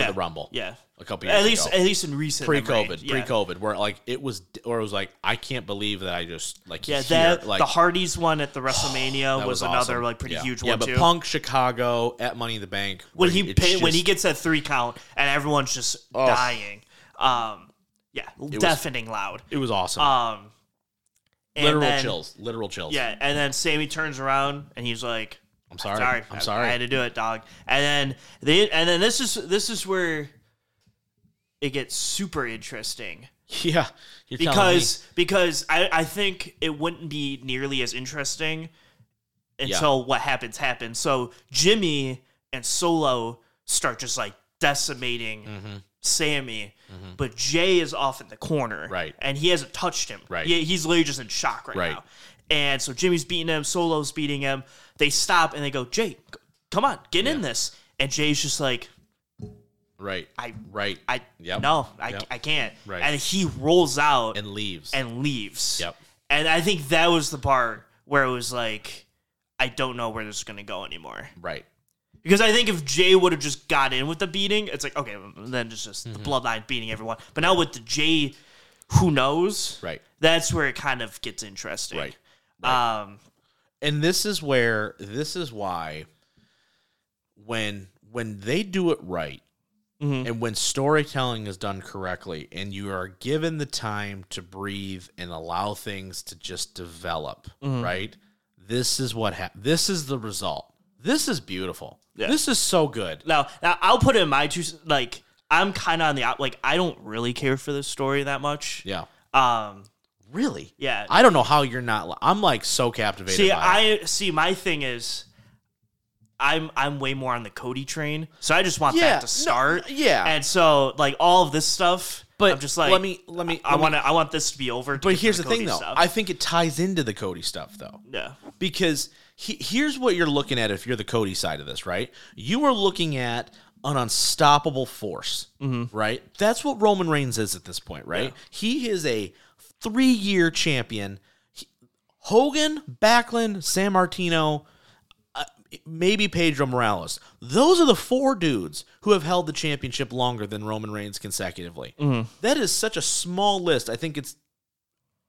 yeah, the Rumble. Yeah, a couple years at least ago. at least in recent pre-COVID, memory. Yeah. pre-COVID, where like it was, or it was like I can't believe that I just like Yeah, that like the Hardys one at the *sighs* WrestleMania was, was another awesome. like pretty yeah. huge yeah, one but too. Punk Chicago at Money in the Bank when he it's pin, when he gets that three count and everyone's just Oh. dying. Um, yeah, deafening loud. it was awesome, Um, and literal then- chills, literal chills. Yeah, and then Sami turns around and he's like, I'm sorry, "Sorry, I'm sorry. I had to do it, dog." And then they, and then this is this is where it gets super interesting *laughs* yeah, you're telling me. because because I, I think it wouldn't be nearly as interesting until what happens happens. So Jimmy and Solo start just like decimating Mm-hmm. Sami, but Jay is off in the corner, Right. And he hasn't touched him, Right. He, he's literally just in shock right, Right. now. And so Jimmy's beating him, Solo's beating him. They stop and they go, Jay, come on, get in this. And Jay's just like, right, I, right, I, Yep. no, I, Yep. I can't. Right. And he rolls out and leaves. and leaves. Yep. And I think that was the part where it was like, I don't know where this is going to go anymore. right, Because I think if Jay would have just got in with the beating, it's like, okay, then it's just Mm-hmm. the bloodline beating everyone. But now with the Jay, who knows? right. That's where it kind of gets interesting. Right. Um, and this is where this is why when when they do it right Mhm. and when storytelling is done correctly and you are given the time to breathe and allow things to just develop Mm-hmm. right this is what hap- this is the result this is beautiful Yeah. this is so good now, now I'll put it in my two. Like I'm kind of on the. Like I don't really care for this story that much. yeah Um, really yeah. i don't know how you're not i'm like so captivated See, by it. I see. My thing is, I'm I'm way more on the Cody train, so I just want Yeah, that to no, start. yeah. and so like all of this stuff, But I'm just like let me let me. I want to I want this to be over. to But here's the thing, though. stuff. I think it ties into the Cody stuff, though. yeah, because he, here's what you're looking at if you're the Cody side of this, right? You are looking at an unstoppable force, mm-hmm. right? That's what Roman Reigns is at this point, right? He is a three year champion. Hogan, Backlund, Sammartino, uh, maybe Pedro Morales. Those are the four dudes who have held the championship longer than Roman Reigns consecutively. That is such a small list. I think it's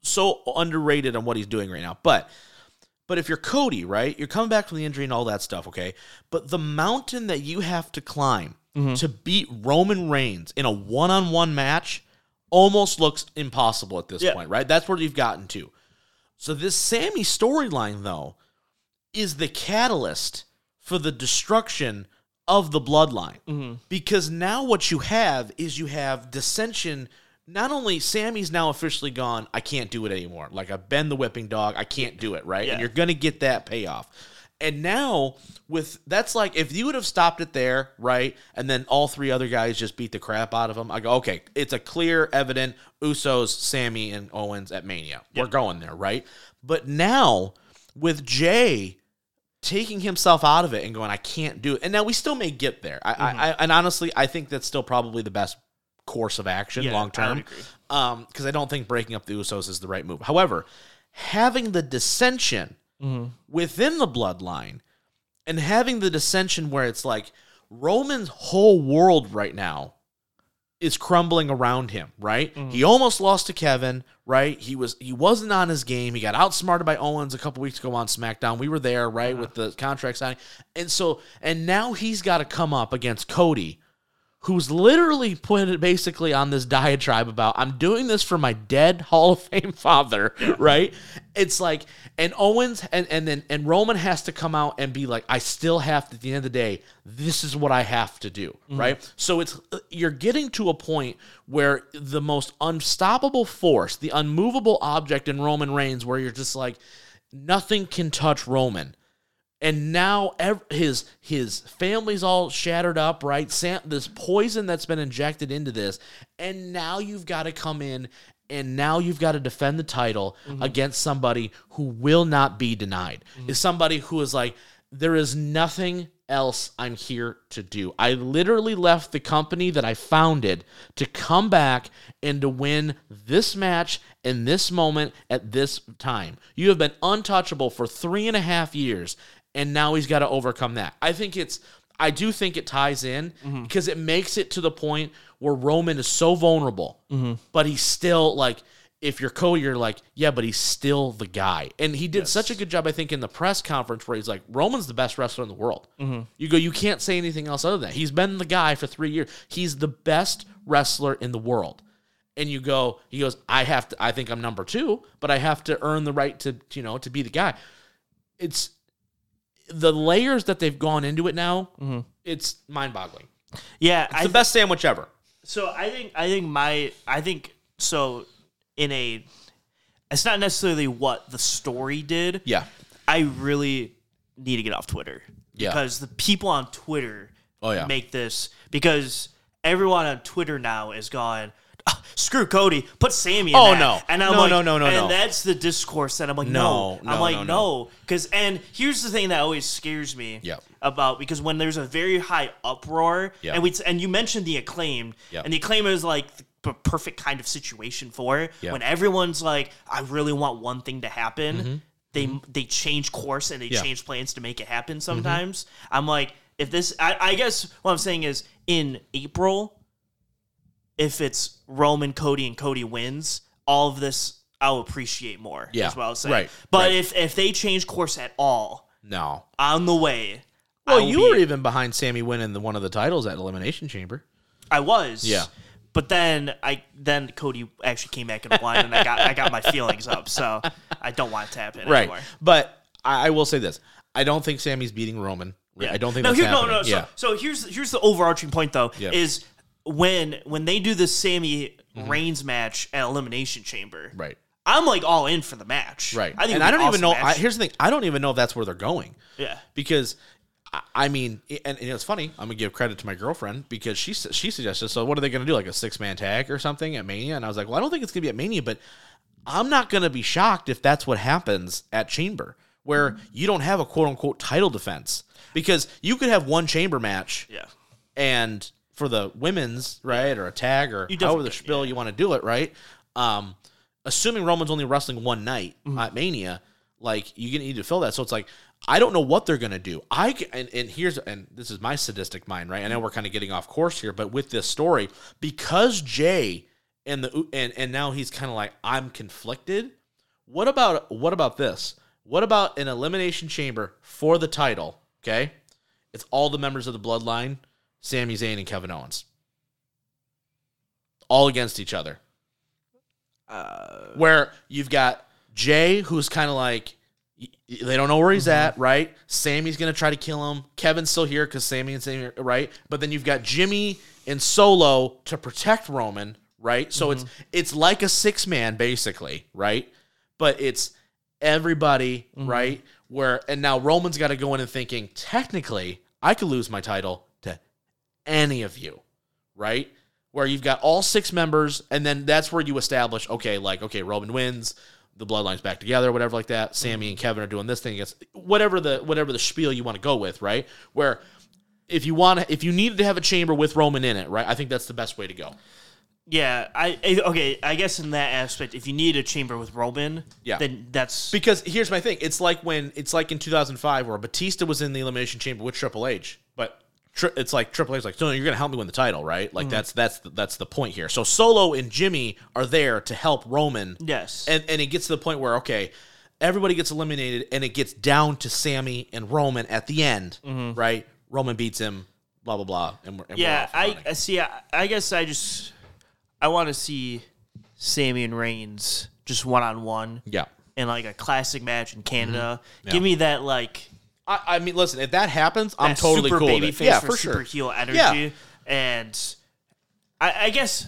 so underrated on what he's doing right now. But but if you're Cody, right, you're coming back from the injury and all that stuff, okay? But the mountain that you have to climb to beat Roman Reigns in a one-on-one match almost looks impossible at this Yeah. point, right? That's where you've gotten to. So this Sami storyline though is the catalyst for the destruction of the bloodline. Mm-hmm. Because now what you have is you have dissension. Not only Sami's now officially gone, I can't do it anymore. Like I've been the whipping dog, I can't do it, right? Yeah. And you're gonna get that payoff. And now with that's like if you would have stopped it there, right? And then all three other guys just beat the crap out of him. I go, okay, it's a clear, evident Usos, Sami, and Owens at Mania. We're going there, right? But now with Jay taking himself out of it and going, I can't do it. And now we still may get there. I, I, I and honestly, I think that's still probably the best course of action Yeah, long term. Um, because I don't think breaking up the Usos is the right move. However, having the dissension Mm-hmm. within the bloodline and having the dissension where it's like Roman's whole world right now is crumbling around him, right? Mm-hmm. He almost lost to Kevin, right? He was he wasn't on his game. He got outsmarted by Owens a couple weeks ago on SmackDown. We were there, right, with the contract signing. And so and now he's got to come up against Cody, who's literally put it basically on this diatribe about I'm doing this for my dead Hall of Fame *laughs* father, right? It's like and Owens and and then and Roman has to come out and be like I still have to at the end of the day this is what I have to do, mm-hmm. right? So it's uh, you're getting to a point where the most unstoppable force, the unmovable object in Roman Reigns where you're just like nothing can touch Roman and now ev- his his family's all shattered up right? Sam, this poison that's been injected into this and now you've got to come in and now you've got to defend the title mm-hmm. against somebody who will not be denied. Mm-hmm. Is somebody who is like there is nothing else i'm here to do. I literally left the company that i founded to come back and to win this match in this moment at this time. You have been untouchable for three and a half years and now he's got to overcome that. I think it's I do think it ties in mm-hmm. because it makes it to the point where Roman is so vulnerable, mm-hmm. but he's still like if you're Cody, you're like, yeah, but he's still the guy. And he did such a good job, I think, in the press conference where he's like, Roman's the best wrestler in the world. Mm-hmm. You go, you can't say anything else other than that. He's been the guy for three years. He's the best wrestler in the world. And you go, he goes, I have to, I think I'm number two, but I have to earn the right to, you know, to be the guy. It's the layers that they've gone into it now. Mm-hmm. It's mind boggling. yeah. It's I the best sandwich ever. So I think I think my I think so in a it's not necessarily what the story did. Yeah. I really need to get off Twitter. Yeah. Because the people on Twitter Oh, yeah. make this because everyone on Twitter now is going "Ah, screw Cody, put Sami in Oh, that." no. And I'm No, like, no, no, no, and no. that's the discourse that I'm like, No, no. no, I'm like, no, no. no. Because, and here's the thing that always scares me Yep. about, because when there's a very high uproar, and we, and you mentioned the acclaimed, and the acclaimed is like the p- perfect kind of situation for it. When everyone's like, I really want one thing to happen, they they change course and they Mm-hmm. Yeah. Mm-hmm. change plans to make it happen sometimes. I'm like, if this, I, I guess what I'm saying is in April, if it's Roman, Cody, and Cody wins, all of this I'll appreciate more. Yeah, is what I was saying. right, But right. if if they change course at all No. on the way, Well, you be- were even behind Sami winning the one of the titles at Elimination Chamber. I was. Yeah. But then I then Cody actually came back and won, and I got I got my feelings up, so I don't want it to happen Right. anymore. But I, I will say this: I don't think Sami's beating Roman. Yeah. I don't think no, that's here, no, happening. no. So, yeah. so here's here's the overarching point though Yeah. is when when they do the Sami Reigns match at Elimination Chamber, Mm-hmm. Right. I'm like all in for the match, Right. I think and I don't an even know. I, here's the thing: I don't even know if that's where they're going yeah, because I- I mean, and, and it's funny. I'm gonna give credit to my girlfriend because she she suggested. So, what are they gonna do? Like a six man tag or something at Mania? And I was like, well, I don't think it's gonna be at Mania, but I'm not gonna be shocked if that's what happens at Chamber, where you don't have a quote unquote title defense because you could have one Chamber match Yeah. and for the women's right or a tag or You however the spill you want to do it right? Um assuming roman's only wrestling one night Mm-hmm. at mania like gonna need to fill that. So it's like i don't know what they're gonna do. I and, and here's and this is my sadistic mind right? I know we're kind of getting off course here but with this story because jay and the and and now he's kind of like i'm conflicted what about what about this? What about an elimination chamber for the title okay? It's all the members of the bloodline Sami Zayn and Kevin Owens. All against each other. Uh, Where you've got Jay, who's kind of like, they don't know where he's mm-hmm. at, right? Sami's going to try to kill him. Kevin's still here because Sami and Sami, right? But then you've got Jimmy and Solo to protect Roman, right? So it's mm-hmm. it's like a six man, basically, right? But it's everybody, mm-hmm. right? Where, and now Roman's got to go in and thinking, technically, I could lose my title any of you, right? Where you've got all six members, and then that's where you establish, okay, like, okay, Roman wins, the bloodline's back together, whatever like that. Sami and Kevin are doing this thing against whatever the whatever the spiel you want to go with, right? Where if you want to, if you needed to have a chamber with Roman in it, right? I think that's the best way to go. yeah, I I- okay. I guess in that aspect, if you need a chamber with Roman, Yeah. then that's Because here's my thing: it's like when it's like in 2005 where Batista was in the elimination chamber with Triple H, but tri- it's like Triple H like, no, you're gonna help me win the title, right? Like that's that's the, that's the point here. So Solo and Jimmy are there to help Roman, yes, and and it gets to the point where okay, everybody gets eliminated, and it gets down to Sami and Roman at the end, right? Roman beats him, blah blah blah, and we're, and we're yeah. off I. I see. I, I guess I just I want to see Sami and Reigns just one on one yeah. in like a classic match in Canada. Mm-hmm. Yeah. Give me that like I, I mean, listen, if that happens, I'm that totally super cool. baby with it. face Yeah, for, super sure. heel energy, Yeah. and I, I guess.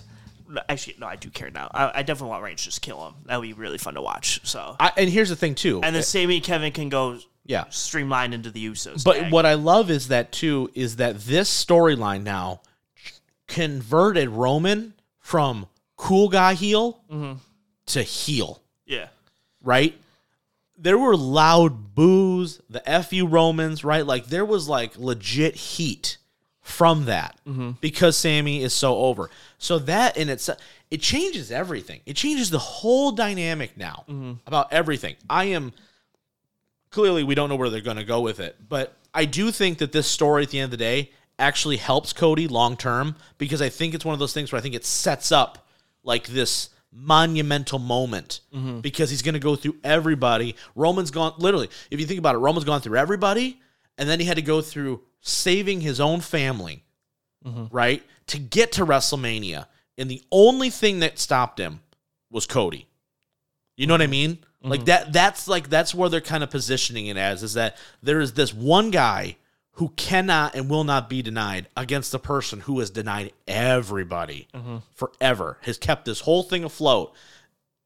Actually, no, I do care now. I, I definitely want Reigns to just kill him. That would be really fun to watch. So, I, and here's the thing too. and then eh, Sami and Kevin can go yeah, streamline into the Usos. But tag. what I love is that too is that this storyline now converted Roman from cool guy heel mm-hmm. to heel, Yeah, right? There were loud boos, the fu Romans, right? Like there was like legit heat from that mm-hmm. because Sami is so over. So that in itself, it changes everything. It changes the whole dynamic now mm-hmm. about everything. I am clearly we don't know where they're going to go with it, but I do think that this story at the end of the day actually helps Cody long term because I think it's one of those things where I think it sets up like this monumental moment mm-hmm. because he's going to go through everybody. Roman's gone literally, if you think about it, Roman's gone through everybody and then he had to go through saving his own family, mm-hmm. right? To get to WrestleMania. And the only thing that stopped him was Cody. You know what I mm-hmm. mean? Like that that's like that's where they're kind of positioning it as is that there is this one guy who cannot and will not be denied against the person who has denied everybody mm-hmm. forever, has kept this whole thing afloat,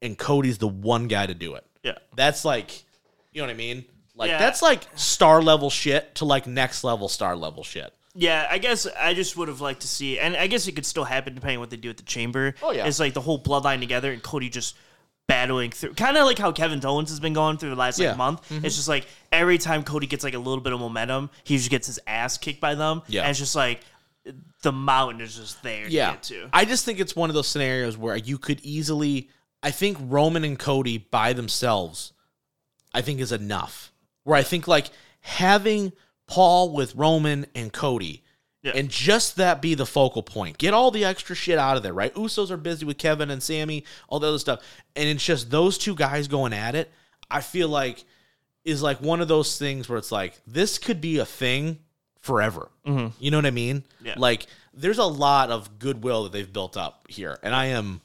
and Cody's the one guy to do it. yeah. That's like you know what I mean? Like Yeah. that's like star level shit to like next level star level shit. Yeah, I guess I just would have liked to see, and I guess it could still happen depending on what they do at the chamber. Oh, yeah. it's like the whole bloodline together and Cody just battling through, kind of like how Kevin Owens has been going through the last like Yeah. Month. Mm-hmm. It's just like every time Cody gets like a little bit of momentum, he just gets his ass kicked by them. Yeah. and it's just like the mountain is just there. yeah. to get to. I just think it's one of those scenarios where you could easily I think Roman and Cody by themselves I think is enough. Where I think like having Paul with Roman and Cody Yeah. and just that be the focal point. Get all the extra shit out of there, right? Usos are busy with Kevin and Sami, all the other stuff. And it's just those two guys going at it. I feel like is like one of those things where it's like this could be a thing forever. You know what I mean? Yeah. Like there's a lot of goodwill that they've built up here, and I am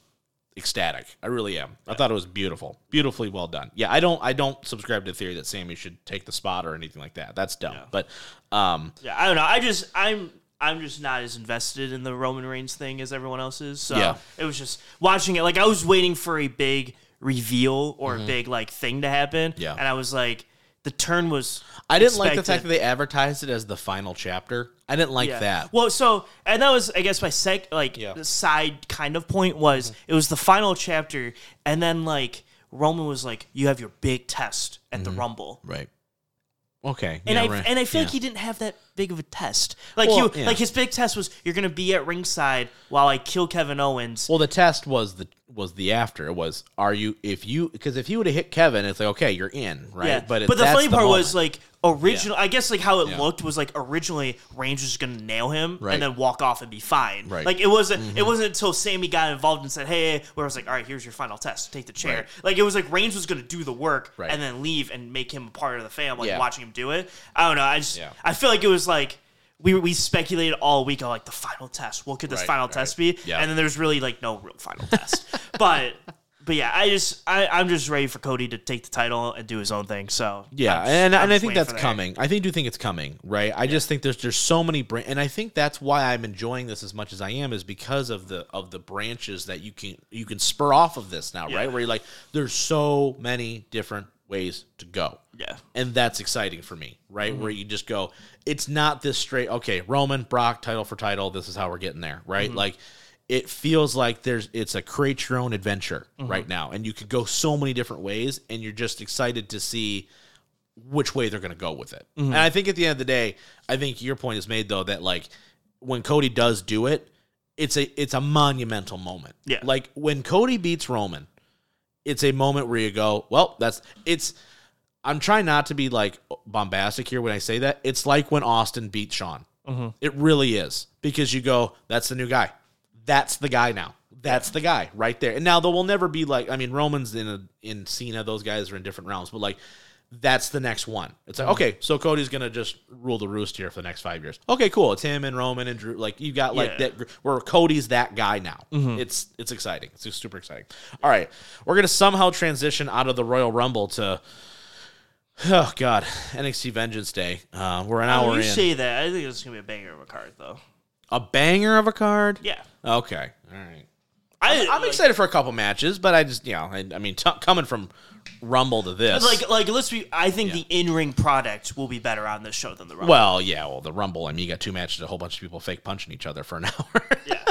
ecstatic. I really am. I thought it was beautiful, beautifully well done. Yeah, I don't I don't subscribe to the theory that Sami should take the spot or anything like that. That's dumb. But um, Yeah, I don't know. I just I'm I'm just not as invested in the Roman Reigns thing as everyone else is. So Yeah. it was just watching it. Like I was waiting for a big reveal or a big like thing to happen. Mm-hmm. Yeah. and I was like, the turn was. I didn't like the fact that they advertised it as the final chapter. I didn't like Yeah. that. Well, so and that was I guess my sec like Yeah. Mm-hmm. side kind of point was it was the final chapter, and then like Roman was like, "You have your big test at the Rumble." Right. Okay. And yeah, I right. and I feel like he didn't have that big of a test. Like Well, he yeah. like his big test was you're gonna be at ringside while I kill Kevin Owens. Well, the test was the was the after. It was are you if you because if you would have hit Kevin, it's like okay, you're in, right? Yeah, But but, the that's funny part was like original. I guess like how it Yeah. looked was like originally Reigns was gonna nail him Right. and then walk off and be fine. Right. Mm-hmm. Like it wasn't. It wasn't until Sami got involved and said, "Hey," where I was like, "All right, here's your final test. Take the chair." Right. Like it was like Reigns was gonna do the work Right. and then leave and make him a part of the family. Yeah. Watching him do it. I don't know. I just Yeah. I feel like it was like. We, we speculated all week on like the final test. What could this Right, final right. test be? Yeah. And then there's really like no real final test. *laughs* but but yeah, I just I, I'm just ready for Cody to take the title and do his own thing. So Yeah, I'm just- and, I'm and I just think waiting that's for that. coming. I think do think it's coming, right? I just think there's there's so many bran- and I think that's why I'm enjoying this as much as I am is because of the of the branches that you can you can spur off of this now, Yeah. right? Where you're like, there's so many different ways to go. Yeah. And that's exciting for me, right? Mm-hmm. Where you just go, it's not this straight, okay, Roman, Brock, title for title, this is how we're getting there, Mm-hmm. right? Like it feels like there's it's a create your own adventure Mm-hmm. right now. And you could go so many different ways and you're just excited to see which way they're going to go with it. Mm-hmm. And I think at the end of the day, I think your point is made though that like when Cody does do it, it's a it's a monumental moment. Yeah. Like when Cody beats Roman, it's a moment where you go, well, that's it's I'm trying not to be like bombastic here when I say that. It's like when Austin beat Shawn. Mm-hmm. It really is because you go, that's the new guy. That's the guy now. That's the guy right there. And now there will never be like I mean Roman's in a in Cena. Those guys are in different realms, but like that's the next one. It's like mm-hmm. okay, so Cody's gonna just rule the roost here for the next five years. Okay, cool. It's him and Roman and Drew. Like you got like Yeah. that where Cody's that guy now. Mm-hmm. It's it's exciting. It's just super exciting. All right, we're gonna somehow transition out of the Royal Rumble to oh god NXT Vengeance Day. Uh, we're an Oh, hour you in. say that. I think it's gonna be a banger of a card, though. a banger of a card. Yeah, Okay. All right. I, I'm like, excited for a couple matches, but I just you know I, I mean t- coming from Rumble to this. Like, like, let's be. I think the in-ring product will be better on this show than the Rumble. well, yeah, well the Rumble. I mean, you got two matches, a whole bunch of people fake punching each other for an *laughs* hour. yeah,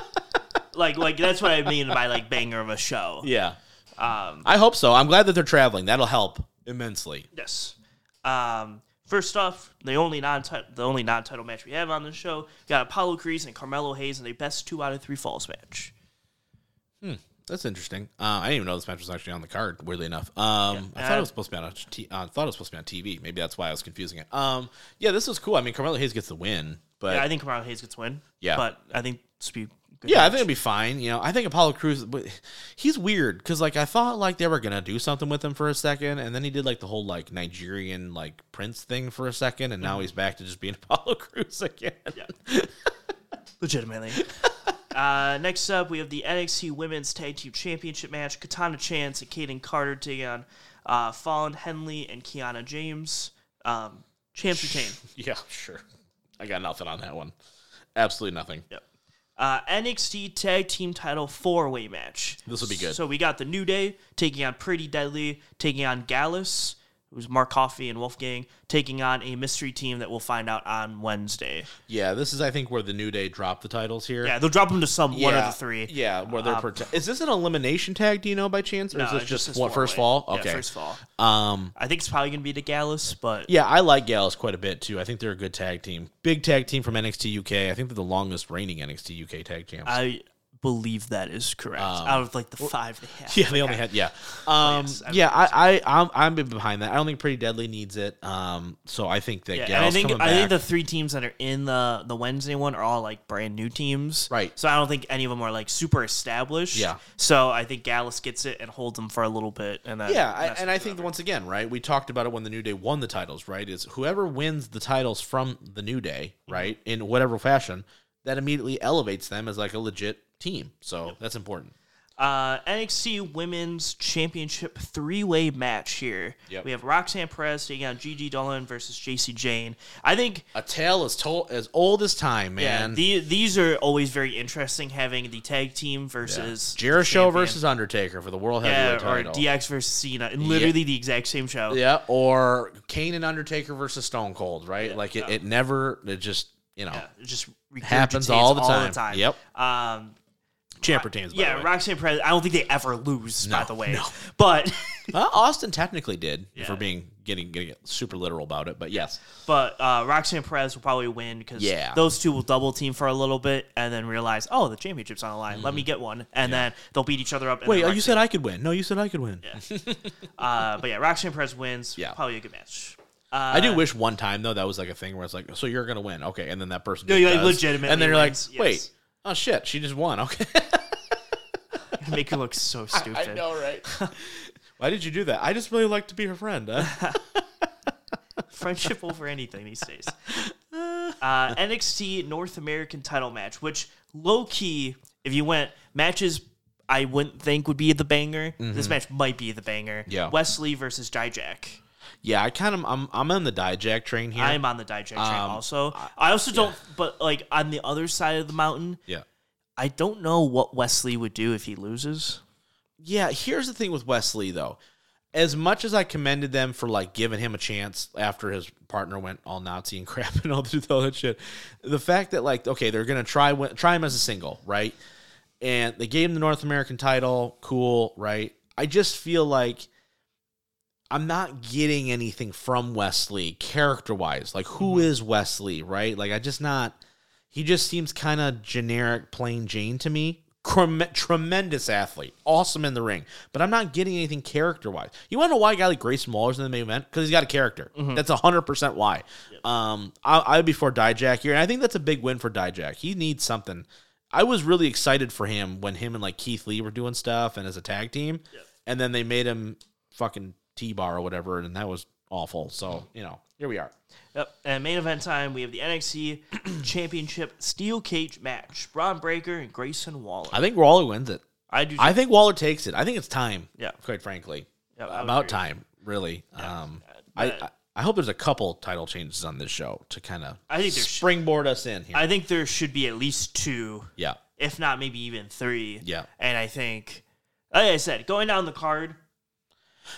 like, like that's what I mean by like banger of a show. yeah. Um, I hope so. I'm glad that they're traveling. That'll help immensely. yes. Um, first off, the only non the only non-title match we have on this show we got Apollo Crews and Carmelo Hayes in a best two out of three falls match. Hmm, that's interesting. Uh, I didn't even know this match was actually on the card. Weirdly enough, um, I thought Uh, it was supposed to be on. A t- uh, I thought it was supposed to be on TV. Maybe that's why I was confusing it. Um, yeah, this was cool. I mean, Carmelo Hayes gets the win, but Yeah, I think Carmelo Hayes gets the win. Yeah. but I think be Yeah, I think it'd be fine. You know, I think Apollo Crews, he's weird because like I thought like they were gonna do something with him for a second, and then he did like the whole like Nigerian like Prince thing for a second, and now he's back to just being *laughs* Apollo Crews again. Yeah. *laughs* Legitimately. *laughs* uh, next up, we have the NXT Women's Tag Team Championship match. Katana Chance and Kayden Carter taking on uh, Fallon Henley and Kiana James. Um, champs retain. Yeah, sure. I got nothing on that one. Absolutely nothing. Yep. Uh, NXT Tag Team Title four way match. This will be good. So we got the New Day taking on Pretty Deadly, taking on Gallus, who's Mark Coffey and Wolfgang, taking on a mystery team that we'll find out on Wednesday. Yeah, this is I think where the New Day dropped the titles here. Yeah, they'll drop them to some one of the three. Yeah, where they're Uh, prote- is this an elimination tag? Do you know by chance, or No, is this just what first four-way. fall? Yeah, Okay. first fall. Um, I think it's probably gonna be the Gallus, but yeah, I like Gallus quite a bit too. I think they're a good tag team, big tag team from NXT UK. I think they're the longest reigning NXT UK tag champs. I believe that is correct. Out of like the five they have. Um, yeah, they only had yeah. *laughs* Um, yes, I yeah, I, I I'm I'm behind that. I don't think Pretty Deadly needs it. Um, so I think that Yeah, I think I think the three teams that are in the the Wednesday one are all like brand new teams, Right. So I don't think any of them are like super established. Yeah. So I think Gallus gets it and holds them for a little bit, and then Yeah, I, and I think once again, right? We talked about it when the New Day won the titles, right? Is whoever wins the titles from the New Day, Mm-hmm. right, in whatever fashion, that immediately elevates them as like a legit team. So that's important. Uh, NXT Women's Championship three way match here. Yep. We have Roxanne Perez taking on Gigi Dolan versus Jacy Jayne. I think A tale as told as old as time, yeah, man. the, these are always very interesting having the tag team versus the Jericho versus Undertaker for the World yeah, Heavyweight or title. DX versus Cena, and literally the exact same show. yeah, or Kane and Undertaker versus Stone Cold, right? like it, it never, it just you know, Yeah, it just Happens regurgitates all the time. Yep. Um, champ retains. By yeah, the way. Roxanne Perez. I don't think they ever lose, by the way. no. *laughs* But *laughs* Uh, Austin technically did for Yeah. being getting getting super literal about it, but yes, but uh, Roxanne Perez will probably win because Yeah. those two will double team for a little bit and then realize, oh, the championship's on the line. Let me get one, and then they'll beat each other up. and Mm-hmm. wait, then oh, you said I could win? No, you said I could win. *laughs* Uh, but yeah, Roxanne Perez wins. Yeah. probably a good match. I do wish one time though that was like a thing where it's like, so you're gonna win, okay, and then that person, No, just you, like, legitimately and then you're wins, like, wait, yes. Oh shit, she just won, okay. *laughs* Make her look so stupid. I, I know, right? *laughs* Why did you do that? I just really like to be her friend. huh? *laughs* Friendship over anything these days. Uh, NXT North American title match, which low key, if you went matches, I wouldn't think would be the banger. This match might be the banger. Mm-hmm. Yeah. Wes Lee versus Dijak. Yeah, I kind of, I'm, I'm on the Dijak train here. I'm on the Dijak train Um, also. I also don't, but like on the other side of the mountain, yeah. I don't know what Wes Lee would do if he loses. Yeah, here's the thing with Wes Lee though. As much as I commended them for like giving him a chance after his partner went all Nazi and *laughs* crap and all, that- all that shit, the fact that like okay, they're gonna try try him as a single, right? And they gave him the North American title, cool, right? I just feel like I'm not getting anything from Wes Lee character wise. Like, who is Wes Lee, right? Like, I just not. He just seems kind of generic, plain Jane to me. Tremendous athlete, awesome in the ring, but I'm not getting anything character wise. You want to know why a guy like Grayson Waller's in the main event? Because he's got a character. That's hundred percent why. Um, I, I'd be for Dijak here, and I think that's a big win for Dijak. He needs something. I was really excited for him when him and like Keith Lee were doing stuff and as a tag team, and then they made him fucking T bar or whatever, and that was awful. So you know, here we are. Yep. And main event time, we have the NXT *clears throat* Championship Steel Cage match: Bron Breakker and Grayson Waller. I think Waller wins it. I do. I think Waller takes it. I think it's time. Yeah. quite frankly, Yeah, about agree. time. Really. Um, but- I, I I hope there's a couple title changes on this show to kind of I think springboard us in here. I think there should be at least two, yeah, if not maybe even three. Yeah. And I think, like I said, going down the card,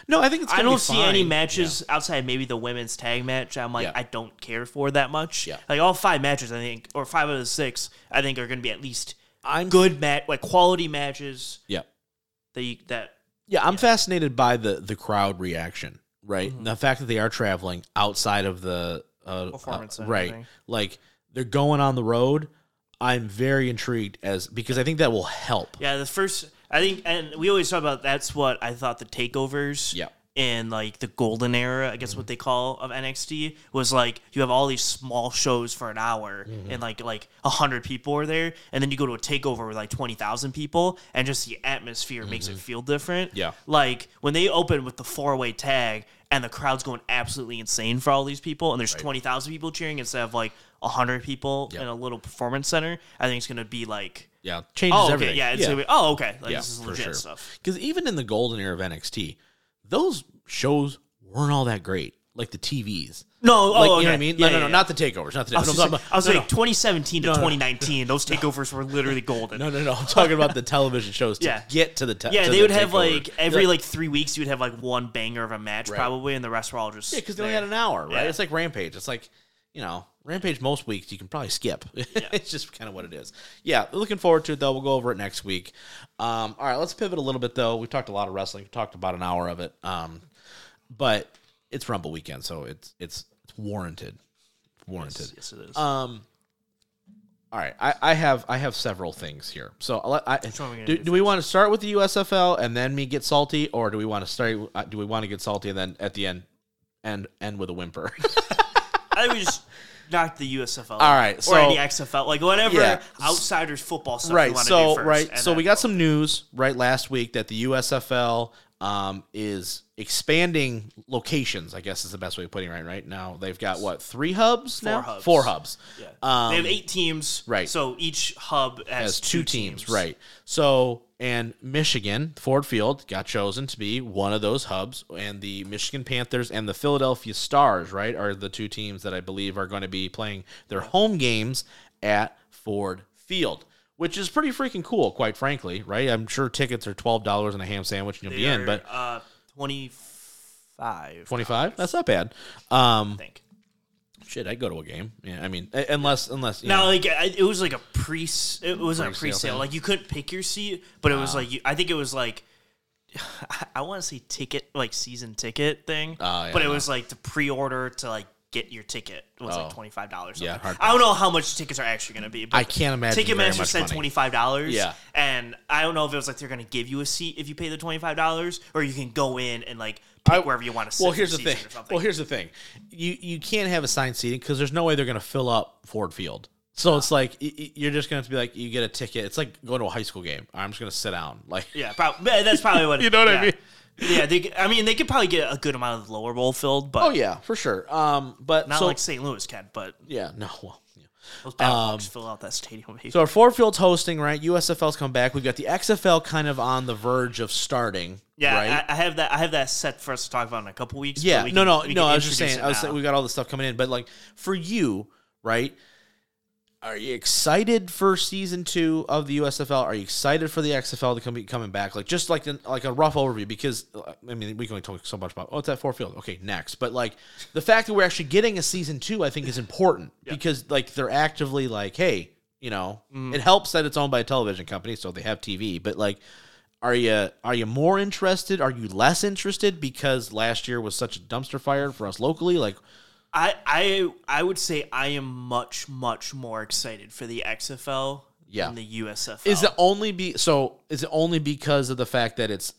no, I think it's. I don't be see any fine. matches outside maybe the women's tag match. I'm like, Yeah. I don't care for that much. Yeah. Like all five matches, I think, or five out of the six, I think are going to be at least I'm good match, like quality matches Yeah, that you, that yeah. I'm fascinated by the the crowd reaction. Right, Mm-hmm. the fact that they are traveling outside of the uh, Performance uh, right, like they're going on the road. I'm very intrigued as because I think that will help. Yeah, the first I think, and we always talk about that's what I thought the takeovers. Yeah. In like the golden era, I guess what they call of NXT was like you have all these small shows for an hour mm-hmm. and like like a hundred people are there, and then you go to a takeover with like twenty thousand people, and just the atmosphere makes it mm-hmm. feel different. Yeah. like when they open with the four way tag and the crowd's going absolutely insane for all these people, and there's twenty thousand people cheering instead of like hundred people Yeah. in a little performance center. I think it's gonna be like Yeah, changes Oh, okay. everything. Yeah. It's Gonna be, oh, okay. Like, Yeah, this is for legit sure. stuff. Because even in the golden era of NXT, those shows weren't all that great. Like the TVs. No, oh, Like, oh, you know okay. what I mean? Yeah, no, no, yeah, no, yeah. not the takeovers. Not the I was, takeovers. just I'm like, talking I was about- like, 2017 to no. 2019, those *laughs* takeovers were literally golden. no, no, no, no. I'm talking about the television shows to Yeah. get to the te- yeah, to they the would have like every Yeah, like three weeks, you would have like one banger of a match Right. probably, and the rest were all just Yeah, because they only had an hour, right? Yeah. It's like Rampage. It's like, you know, Rampage most weeks you can probably skip. *laughs* it's just kind of what it is. Yeah, looking forward to it though. We'll go over it next week. Um, all right, let's pivot a little bit though. We've talked a lot of wrestling. We talked about an hour of it. Um, but it's Rumble weekend, so it's it's it's warranted. Warranted. Yes, it is. Um. All right, I, I have I have several things here. So I, one are we gonna do, do do we want to start with the USFL and then me get salty, or do we want to start? uh, Do we want to get salty and then at the end end end with a whimper? *laughs* I think knocked the USFL. All right, or so- any XFL, like whatever Yeah. outsiders football stuff. right. want So do first, right. So we got some news right last week that the USFL um, is expanding locations. I guess is the best way of putting it. Right, right now they've got what three hubs now? hubs. Four hubs. Yeah. Um, they have eight teams. right. So each hub has, has two teams, right? So, and Michigan, Ford Field got chosen to be one of those hubs, and the Michigan Panthers and the Philadelphia Stars, right, are the two teams that I believe are going to be playing their home games at Ford Field, which is pretty freaking cool, quite frankly, right? I'm sure tickets are twelve dollars and a ham sandwich and you'll They be in, but uh, twenty five. twenty five, that's not bad. Um, I think. shit, I'd go to a game. Yeah, I mean, uh, unless unless you Now, know, like it was like a pre, it wasn't a Pre-sale pre-sale. thing. Like you couldn't pick your seat, but it was like you, I think it was like *laughs* I want to say ticket, like season ticket thing. Oh, yeah, but it no. was like to pre-order to like get your ticket it was Oh. like twenty five dollars. Yeah, I don't know how much tickets are actually going to be. But I can't imagine Ticketmaster said twenty five dollars. Yeah. and I don't know if it was like they're going to give you a seat if you pay the twenty five dollars, or you can go in and like pick I- wherever you want to sit. Well, here's the thing. Well, here's the thing. You you can't have assigned seating because there's no way they're going to fill up Ford Field. So it's like you're just going to be like you get a ticket. It's like going to a high school game. I'm just going to sit down. Like Yeah, probably. Eh, that's probably what. *laughs* You know what I mean? Yeah, they, I mean, they could probably get a good amount of the lower bowl filled, but oh yeah, for sure. Um, but not so like St. Louis can. But yeah, no. Well, yeah. those Um, fill out that stadium. baby. So our Ford Field's hosting, right? USFL's come back. We've got the XFL kind of on the verge of starting. yeah, right? I, I have that. I have that set for us to talk about in a couple weeks. Yeah, we no, can- no, no. I was just saying. I was saying we got all this stuff coming in, but like for you, right? Are you excited for season two of the USFL? Are you excited for the XFL to come be coming back? Like just like an, like a rough overview, because I mean we can only talk so much about oh it's at Ford Field. Okay, next, but like the fact that we're actually getting a season two, I think is important because like they're actively like, hey, you know, Mm-hmm. it helps that it's owned by a television company, so they have TV, but like. Are you are you more interested? Are you less interested because last year was such a dumpster fire for us locally? Like, I, I, I would say I am much, much more excited for the XFL Yeah. than the USFL. is it only be so? Is it only because of the fact that it's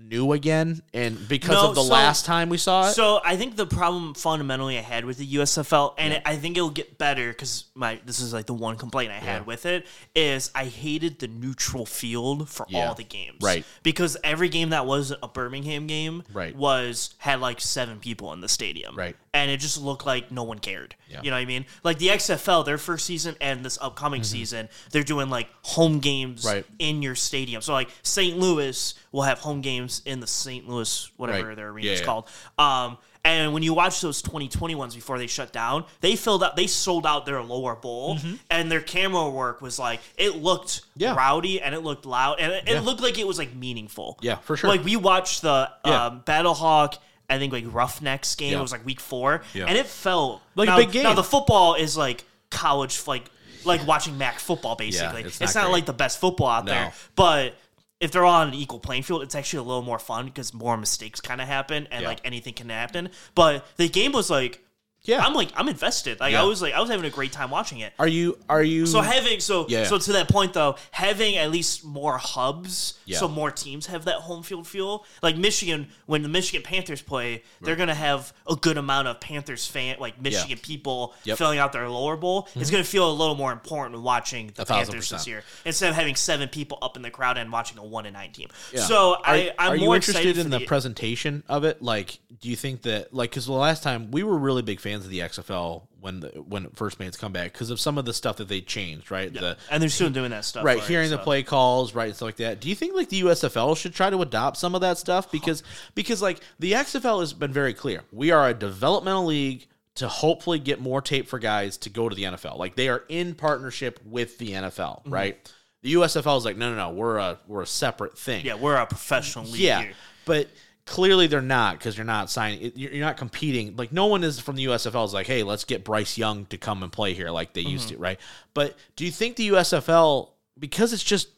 new again and because No, of the so- last time we saw it? So I think the problem fundamentally I had with the USFL, and it, I think it'll get better because my this is like the one complaint I had with it is I hated the neutral field for Yeah. all the games, Right. Because every game that was a Birmingham game, Right. was had like seven people in the stadium, Right. and it just looked like no one cared. Yeah. You know what I mean? Like the XFL, their first season and this upcoming season, they're doing like home games Mm-hmm. Right. in your stadium. So like St. Louis will have home games in the St. Louis whatever Right. their arena Yeah, is yeah. called. Um, and when you watch those 2020 ones before they shut down, they filled out, they sold out their lower bowl, and their camera work was like it looked Mm-hmm. Yeah. rowdy and it looked loud and it, it looked like it was like meaningful. Yeah, for sure. Like we watched the um, Battlehawk. I think like Roughnecks game. It was like week four, and it felt Like a big game. Now the football is like college, like like watching MAC football. Basically, it's it's, not not, like the best football out No. there, but if they're all on an equal playing field, it's actually a little more fun because more mistakes kind of happen and Yeah. like anything can happen. But the game was like, yeah. I'm like I'm invested. Like Yeah. I was like I was having a great time watching it. are you are you So having so Yeah. so to that point though, having at least more hubs, Yeah. so more teams have that home field feel. Like Michigan, when the Michigan Panthers play, they're gonna have a good amount of Panthers fan, like Michigan people Yep. filling out their lower bowl. It's mm-hmm. gonna feel a little more important watching the Panthers percent. this year instead of having seven people up in the crowd and watching a one and nine team. So are, I, I'm are you more interested in for the, presentation of it? Like, do you think that like because the last time we were really big fans of the XFL when the when it first made its comeback because of some of the stuff that they changed, right? The and they're still doing that stuff. right hearing the play calls right and stuff like that do you think like the usfl should try to adopt some of that stuff because because like the xfl has been very clear we are a developmental league to hopefully get more tape for guys to go to the nfl like they are in partnership with the nfl Mm-hmm. right the usfl is like no no no we're a we're a separate thing Yeah, we're a professional league yeah here. but clearly they're not because you're not signing you're not competing. Like no one is from the usfl is like hey let's get bryce young to come and play here like they used Mm-hmm. to right? But do you think the usfl because it's just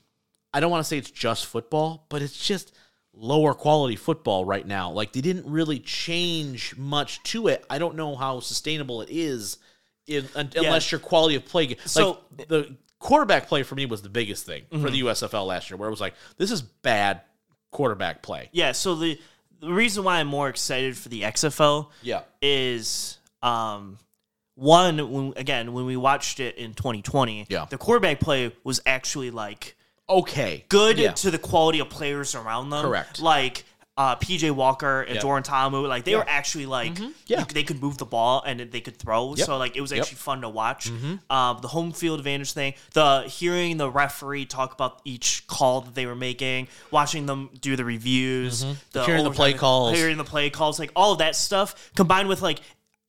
i don't want to say it's just football but it's just lower quality football right now. Like they didn't really change much to it. I don't know how sustainable it is if, un- unless your quality of play So- like the quarterback play for me was the biggest thing for Mm-hmm. the usfl last year where it was like this is bad quarterback play. Yeah, so the the reason why I'm more excited for the XFL yeah is um one when again when we watched it in 2020 Yeah. the quarterback play was actually like okay good Yeah. to the quality of players around them Correct. like uh, PJ Walker and Yep. Jordan Ta'amu, like they Yeah. were actually like Yeah. you- they could move the ball and they could throw. So like it was Yep. actually fun to watch. Um, the home field advantage thing, the hearing the referee talk about each call that they were making, watching them do the reviews, the Hearing the play calls. hearing the play calls, like all of that stuff combined with like.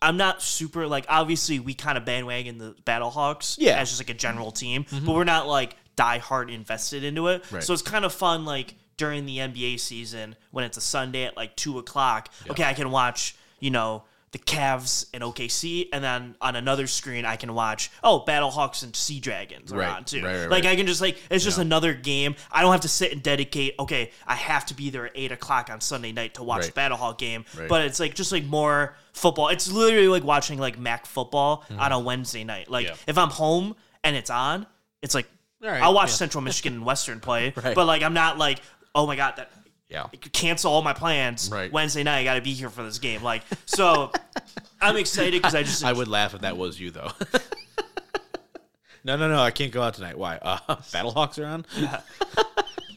I'm not super like obviously we kind of bandwagon the Battlehawks Yeah. as just like a general team, but we're not like die hard invested into it. Right. So it's kind of fun like during the NBA season when it's a Sunday at like two o'clock. Okay, I can watch you know the Cavs and OKC, and then on another screen I can watch oh Battlehawks and Sea Dragons are Right, on too. right, right, like. I can just like it's just another game. I don't have to sit and dedicate. Okay, I have to be there at eight o'clock on Sunday night to watch the Battlehawk game. But it's like just like more football. It's literally like watching like MAC football on a Wednesday night. Like Mm-hmm. Yeah. if I'm home and it's on, it's like right, I'll watch yeah. Central Michigan and Western play. *laughs* Right. But like I'm not like oh my god that Yeah. cancel all my plans Right. Wednesday night. I got to be here for this game. Like so, *laughs* I'm excited because I just I would laugh if that was you though. *laughs* no, no, no. I can't go out tonight. Why? Uh, *laughs* Battlehawks are on.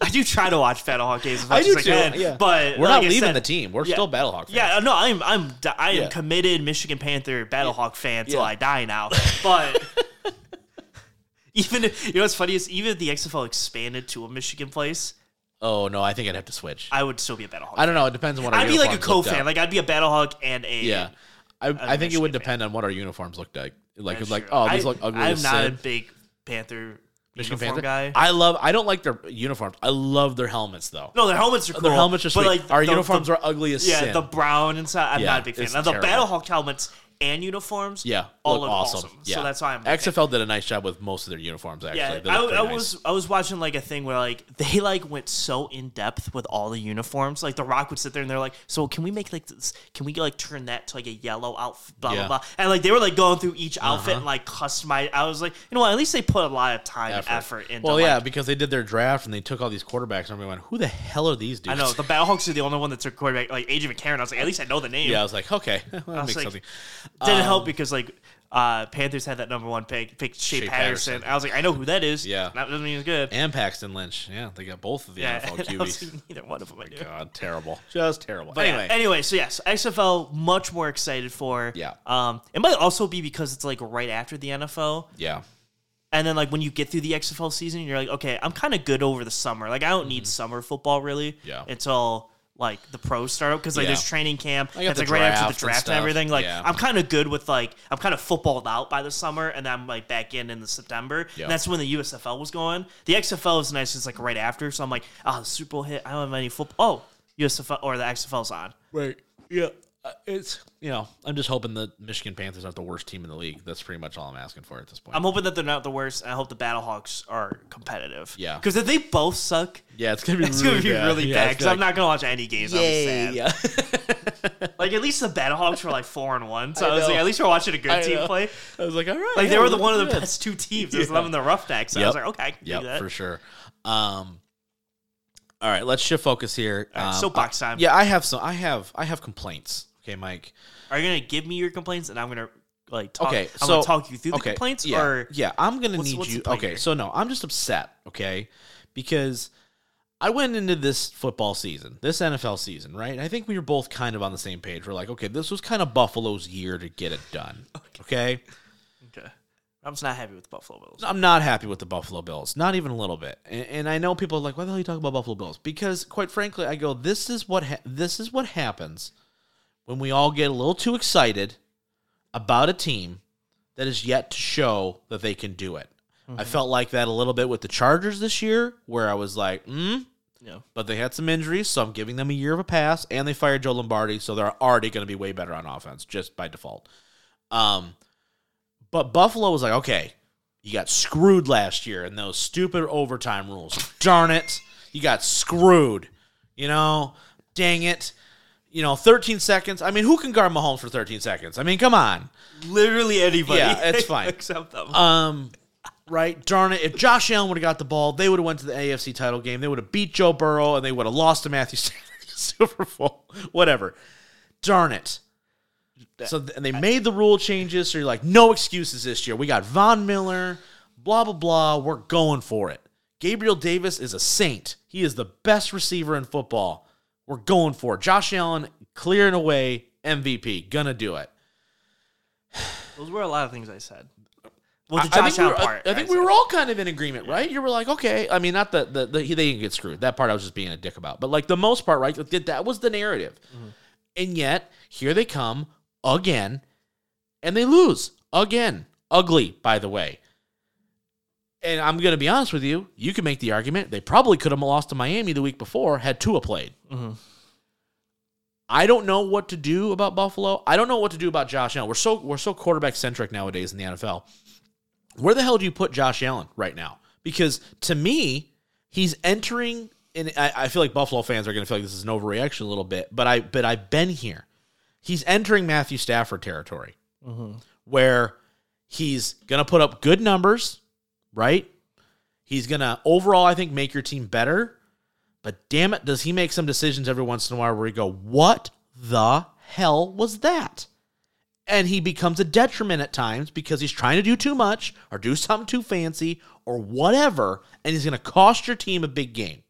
I do try to watch Battlehawk games as I much do as I too. can. yeah. But we're like not I leaving said- the team. We're Yeah. still Battlehawk. Fans. Yeah, no, I'm I'm I am Yeah. committed Michigan Panther Battlehawk fan till Yeah. I die now. But even if, you know what's funny is even if the XFL expanded to a Michigan place, Oh no, I think I'd have to switch. I, would still be a Battlehawk. I don't know. It depends on what. Our I'd be like a looked co-fan. Like I'd be a Battlehawk and a yeah, I, I think it would fan. depend on what our uniforms looked like. Like, That's like true. oh, these I- look ugly. I'm not a big Panther Michigan uniform Panther guy. I love. I don't like their uniforms. I love their helmets though. no, their helmets are cool. their helmets are but like our the- uniforms the- are ugly as Yeah, sin. the brown inside. I'm Yeah, not a big fan. Now, the. Battlehawk helmets and uniforms, yeah, all look look awesome. awesome. Yeah. So that's why I'm. XFL did a nice job with most of their uniforms. Actually, Yeah, I, I nice. was I was watching like a thing where like they like went so in depth with all the uniforms. Like the Rock would sit there and they're like, "So can we make like this? Can we like turn that to like a yellow outfit?" Blah Yeah. Uh-huh. blah blah. And like they were like going through each outfit and like customize. I was like, you know what? At least they put a lot of time and effort into. Well, yeah, like- because they did their draft and they took all these quarterbacks and everyone went, "Who the hell are these dudes? I know the Battlehawks are the only one that took quarterback like AJ McCarron. I was like, at least I know the name. Yeah, I was like, okay, well, *laughs* that makes like- something. Didn't Um, help because like uh, Panthers had that number one pick, picked Shea, Shea Patterson. Patterson. I was like, I know who that is. Yeah. that doesn't mean it's good. And Paxton Lynch. Yeah, they got both of the yeah, NFL QBs. like, neither one of them I do. God, terrible. *laughs* Just terrible. But anyway, anyway, anyway, so yes, XFL much more excited for. Yeah. Um, it might also be because it's like right after the NFL, yeah, and then like when you get through the XFL season, you're like, okay, I'm kind of good over the summer. Like I don't need summer football really. Mm-hmm. Yeah. Until like the pro start up because like Yeah. there's training camp. I got It's like right after the draft and, stuff. everything. Like Yeah. I'm kind of good with like I'm kind of footballed out by the summer, and then I'm like back in in the September. Yeah. And that's when the USFL was going. The XFL is nice. It's like right after, so I'm like, oh, the Super Bowl hit. I don't have any football. Oh, USFL or the XFL's on. right. Yeah, it's you know, I'm just hoping the Michigan Panthers aren't the worst team in the league. That's pretty much all I'm asking for at this point. I'm hoping that they're not the worst. and I hope the Battlehawks are competitive. Yeah. Because if they both suck, yeah, it's gonna be it's really gonna be bad. really Yeah, bad. Because I'm not gonna watch any games. I'm sad. yeah. *laughs* Like at least the Battlehawks were like four and one. So I I, was like, at least we're watching a good I team know. play. I was like, all right. Like they were the one of the best two teams. *laughs* Yeah. them and the Roughnecks. So I was like, okay, I can Yep, do that. for sure. Um, all right, let's shift focus here. All right, Um, soapbox I- time. Yeah, I have some. I have. I have complaints. Okay, Mike. Are you gonna give me your complaints and I'm gonna like talk? Okay, I'm so talk you through the okay, complaints yeah, or yeah, I'm gonna what's- need what's you. Okay, here? so no, I'm just upset. Okay, because I went into this football season, this NFL season, right? I think we were both kind of on the same page. We're like, okay, this was kind of Buffalo's year to get it done. *laughs* Okay, okay. I'm just not happy with the Buffalo Bills. I'm not happy with the Buffalo Bills, not even a little bit. And, and I know people are like, why the hell are you talking about Buffalo Bills? Because quite frankly, I go, this is what ha- this is what happens when we all get a little too excited about a team that is yet to show that they can do it. I felt like that a little bit with the Chargers this year, where I was like, hmm. Yeah. But they had some injuries, so I'm giving them a year of a pass, and they fired Joe Lombardi, so they're already going to be way better on offense just by default. Um, but Buffalo was like, okay, you got screwed last year in those stupid overtime rules. Darn it, you got screwed. You know, dang it. You know, 13 seconds. I mean, who can guard Mahomes for 13 seconds? I mean, come on. Literally anybody. Yeah, it's *laughs* fine. except them. Um, right? Darn it! If Josh Allen would have got the ball, they would have went to the AFC title game. They would have beat Joe Burrow, and they would have lost to Matthew *laughs* Stafford Super Bowl. Whatever. Darn it! So and they made the rule changes. So you're like, no excuses this year. We got Von Miller. Blah blah blah. We're going for it. Gabriel Davis is a saint. He is the best receiver in football. We're going for it. Josh Allen clearing away MVP. Gonna do it. Those were a lot of things I said. Well, the I- I Josh think, we Allen were, part. I think I we were all kind of in agreement, right? You were like, okay. I mean, not the, the, the they didn't get screwed. That part I was just being a dick about. But like the most part, right? That, that was the narrative. Mm-hmm. And yet, here they come again, and they lose again. Ugly, by the way. And I'm going to be honest with you. You can make the argument they probably could have lost to Miami the week before had Tua played. Mm-hmm. I don't know what to do about Buffalo. I don't know what to do about Josh Allen. We're so we're so quarterback centric nowadays in the NFL. Where the hell do you put Josh Allen right now? Because to me, he's entering. And I, I feel like Buffalo fans are going to feel like this is an overreaction a little bit, but I but I've been here. He's entering Matthew Stafford territory, where he's going to put up good numbers, right? He's going to overall, I think, make your team better. But damn it, does he make some decisions every once in a while where you go, what the hell was that? And he becomes a detriment at times because he's trying to do too much or do something too fancy or whatever, and he's going to cost your team a big game.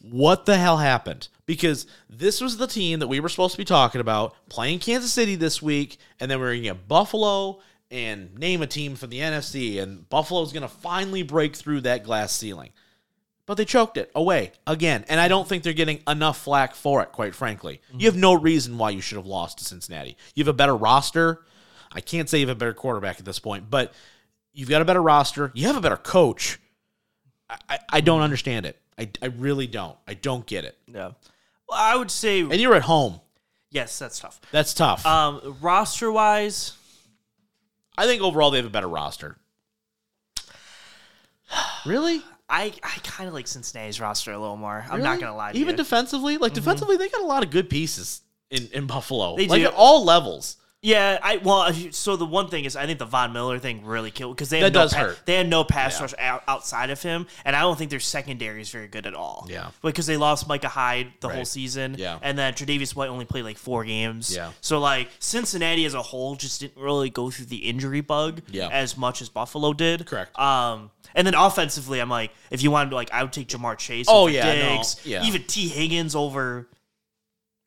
What the hell happened? Because this was the team that we were supposed to be talking about playing Kansas City this week, and then we are going to get Buffalo and name a team from the NFC, and Buffalo's going to finally break through that glass ceiling but they choked it away again. And I don't think they're getting enough flack for it, quite frankly. You have no reason why you should have lost to Cincinnati. You have a better roster. I can't say you have a better quarterback at this point, but you've got a better roster. You have a better coach. I, I, I don't understand it. I, I really don't. I don't get it. Yeah. Well, I would say And you're at home. yes, that's tough. That's tough. Um, roster wise, I think overall they have a better roster. *sighs* Really? I, I kind of like Cincinnati's roster a little more. I'm not gonna lie to Even you. Mm-hmm. defensively, like defensively, they got a lot of good pieces in, in Buffalo. They like do. at all levels. Yeah, I well, so the one thing is, I think the Von Miller thing really killed because they had That no does pa- hurt. they had no pass Yeah. rush out, outside of him, and I don't think their secondary is very good at all. Yeah. because they lost Micah Hyde the whole season. Yeah. and then Tre'Davious White only played like four games. Yeah. so like Cincinnati as a whole just didn't really go through the injury bug Yeah. as much as Buffalo did. Correct. Um, and then offensively, I'm like, if you wanted to, like, I would take Ja'Marr Chase. Oh, over yeah, no, yeah. even Tee Higgins over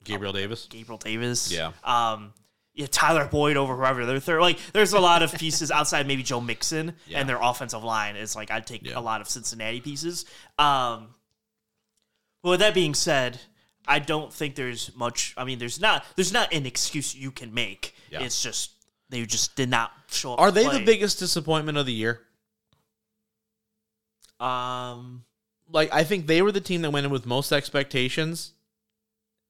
Gabriel Davis. Gabriel Davis. Yeah. Um, yeah, Tyler Boyd over whoever they're third. Like, there's a lot of *laughs* pieces outside maybe Joe Mixon Yeah. and their offensive line is like I'd take Yeah. a lot of Cincinnati pieces. Um, but with that being said, I don't think there's much. I mean, there's not there's not an excuse you can make. Yeah. It's just they just did not show up. Are they play. the biggest disappointment of the year? Um, Like I think they were the team that went in with most expectations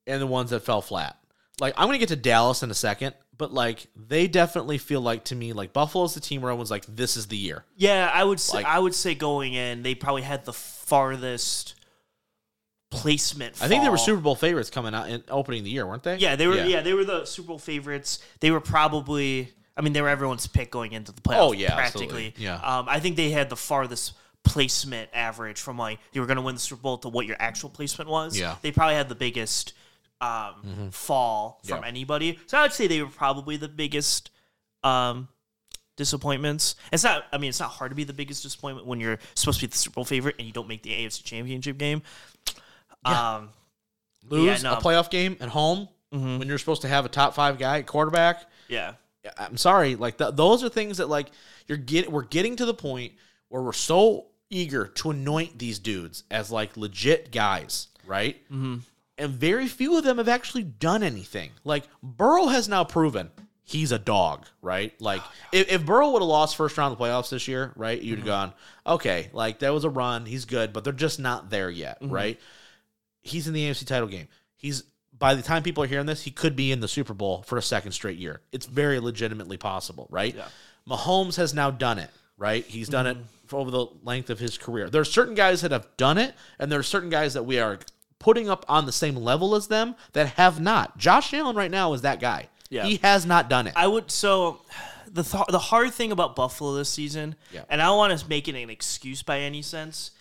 and the ones that fell flat. Like I'm going to get to Dallas in a second, but like they definitely feel like to me like Buffalo's the team where everyone's like this is the year. Yeah, I would say Like- I would say going in, they probably had the farthest placement. I think they were. Super Bowl favorites coming out in opening the year, weren't they? Yeah, they were. Yeah. they were the Super Bowl favorites. They were probably. I mean, they were everyone's pick going into the playoffs. Oh, yeah, practically. absolutely. Yeah. Um, I think they had the farthest placement average from like you were going to win the Super Bowl to what your actual placement was. Yeah. They probably had the biggest um, fall from Yeah. anybody. So I would say they were probably the biggest um, disappointments. It's not. I mean, it's not hard to be the biggest disappointment when you're supposed to be the Super Bowl favorite and you don't make the AFC Championship game. Um, Lose Yeah, no. a playoff game at home Mhm. when you're supposed to have a top 5 guy at quarterback. yeah. I'm sorry, like th- those are things that like you're get we're getting to the point where we're so eager to anoint these dudes as like legit guys, right? Mm-hmm. And very few of them have actually done anything. Like Burrow has now proven he's a dog, right? Like oh, if, if Burrow would have lost first round of the playoffs this year, right? You'd have mm-hmm. gone, okay, like that was a run, he's good, but they're just not there yet, mm-hmm. right? He's in the AFC title game. He's by the time people are hearing this, he could be in the Super Bowl for a second straight year. It's very legitimately possible, right? Yeah. Mahomes has now done it, right? He's done it mm-hmm. over the length of his career. There are certain guys that have done it, and there are certain guys that we are putting up on the same level as them that have not. Josh Allen right now is that guy. Yeah. He has not done it. I would so the th- the hard thing about Buffalo this season, Yeah. and I don't want to make it an excuse by any sense,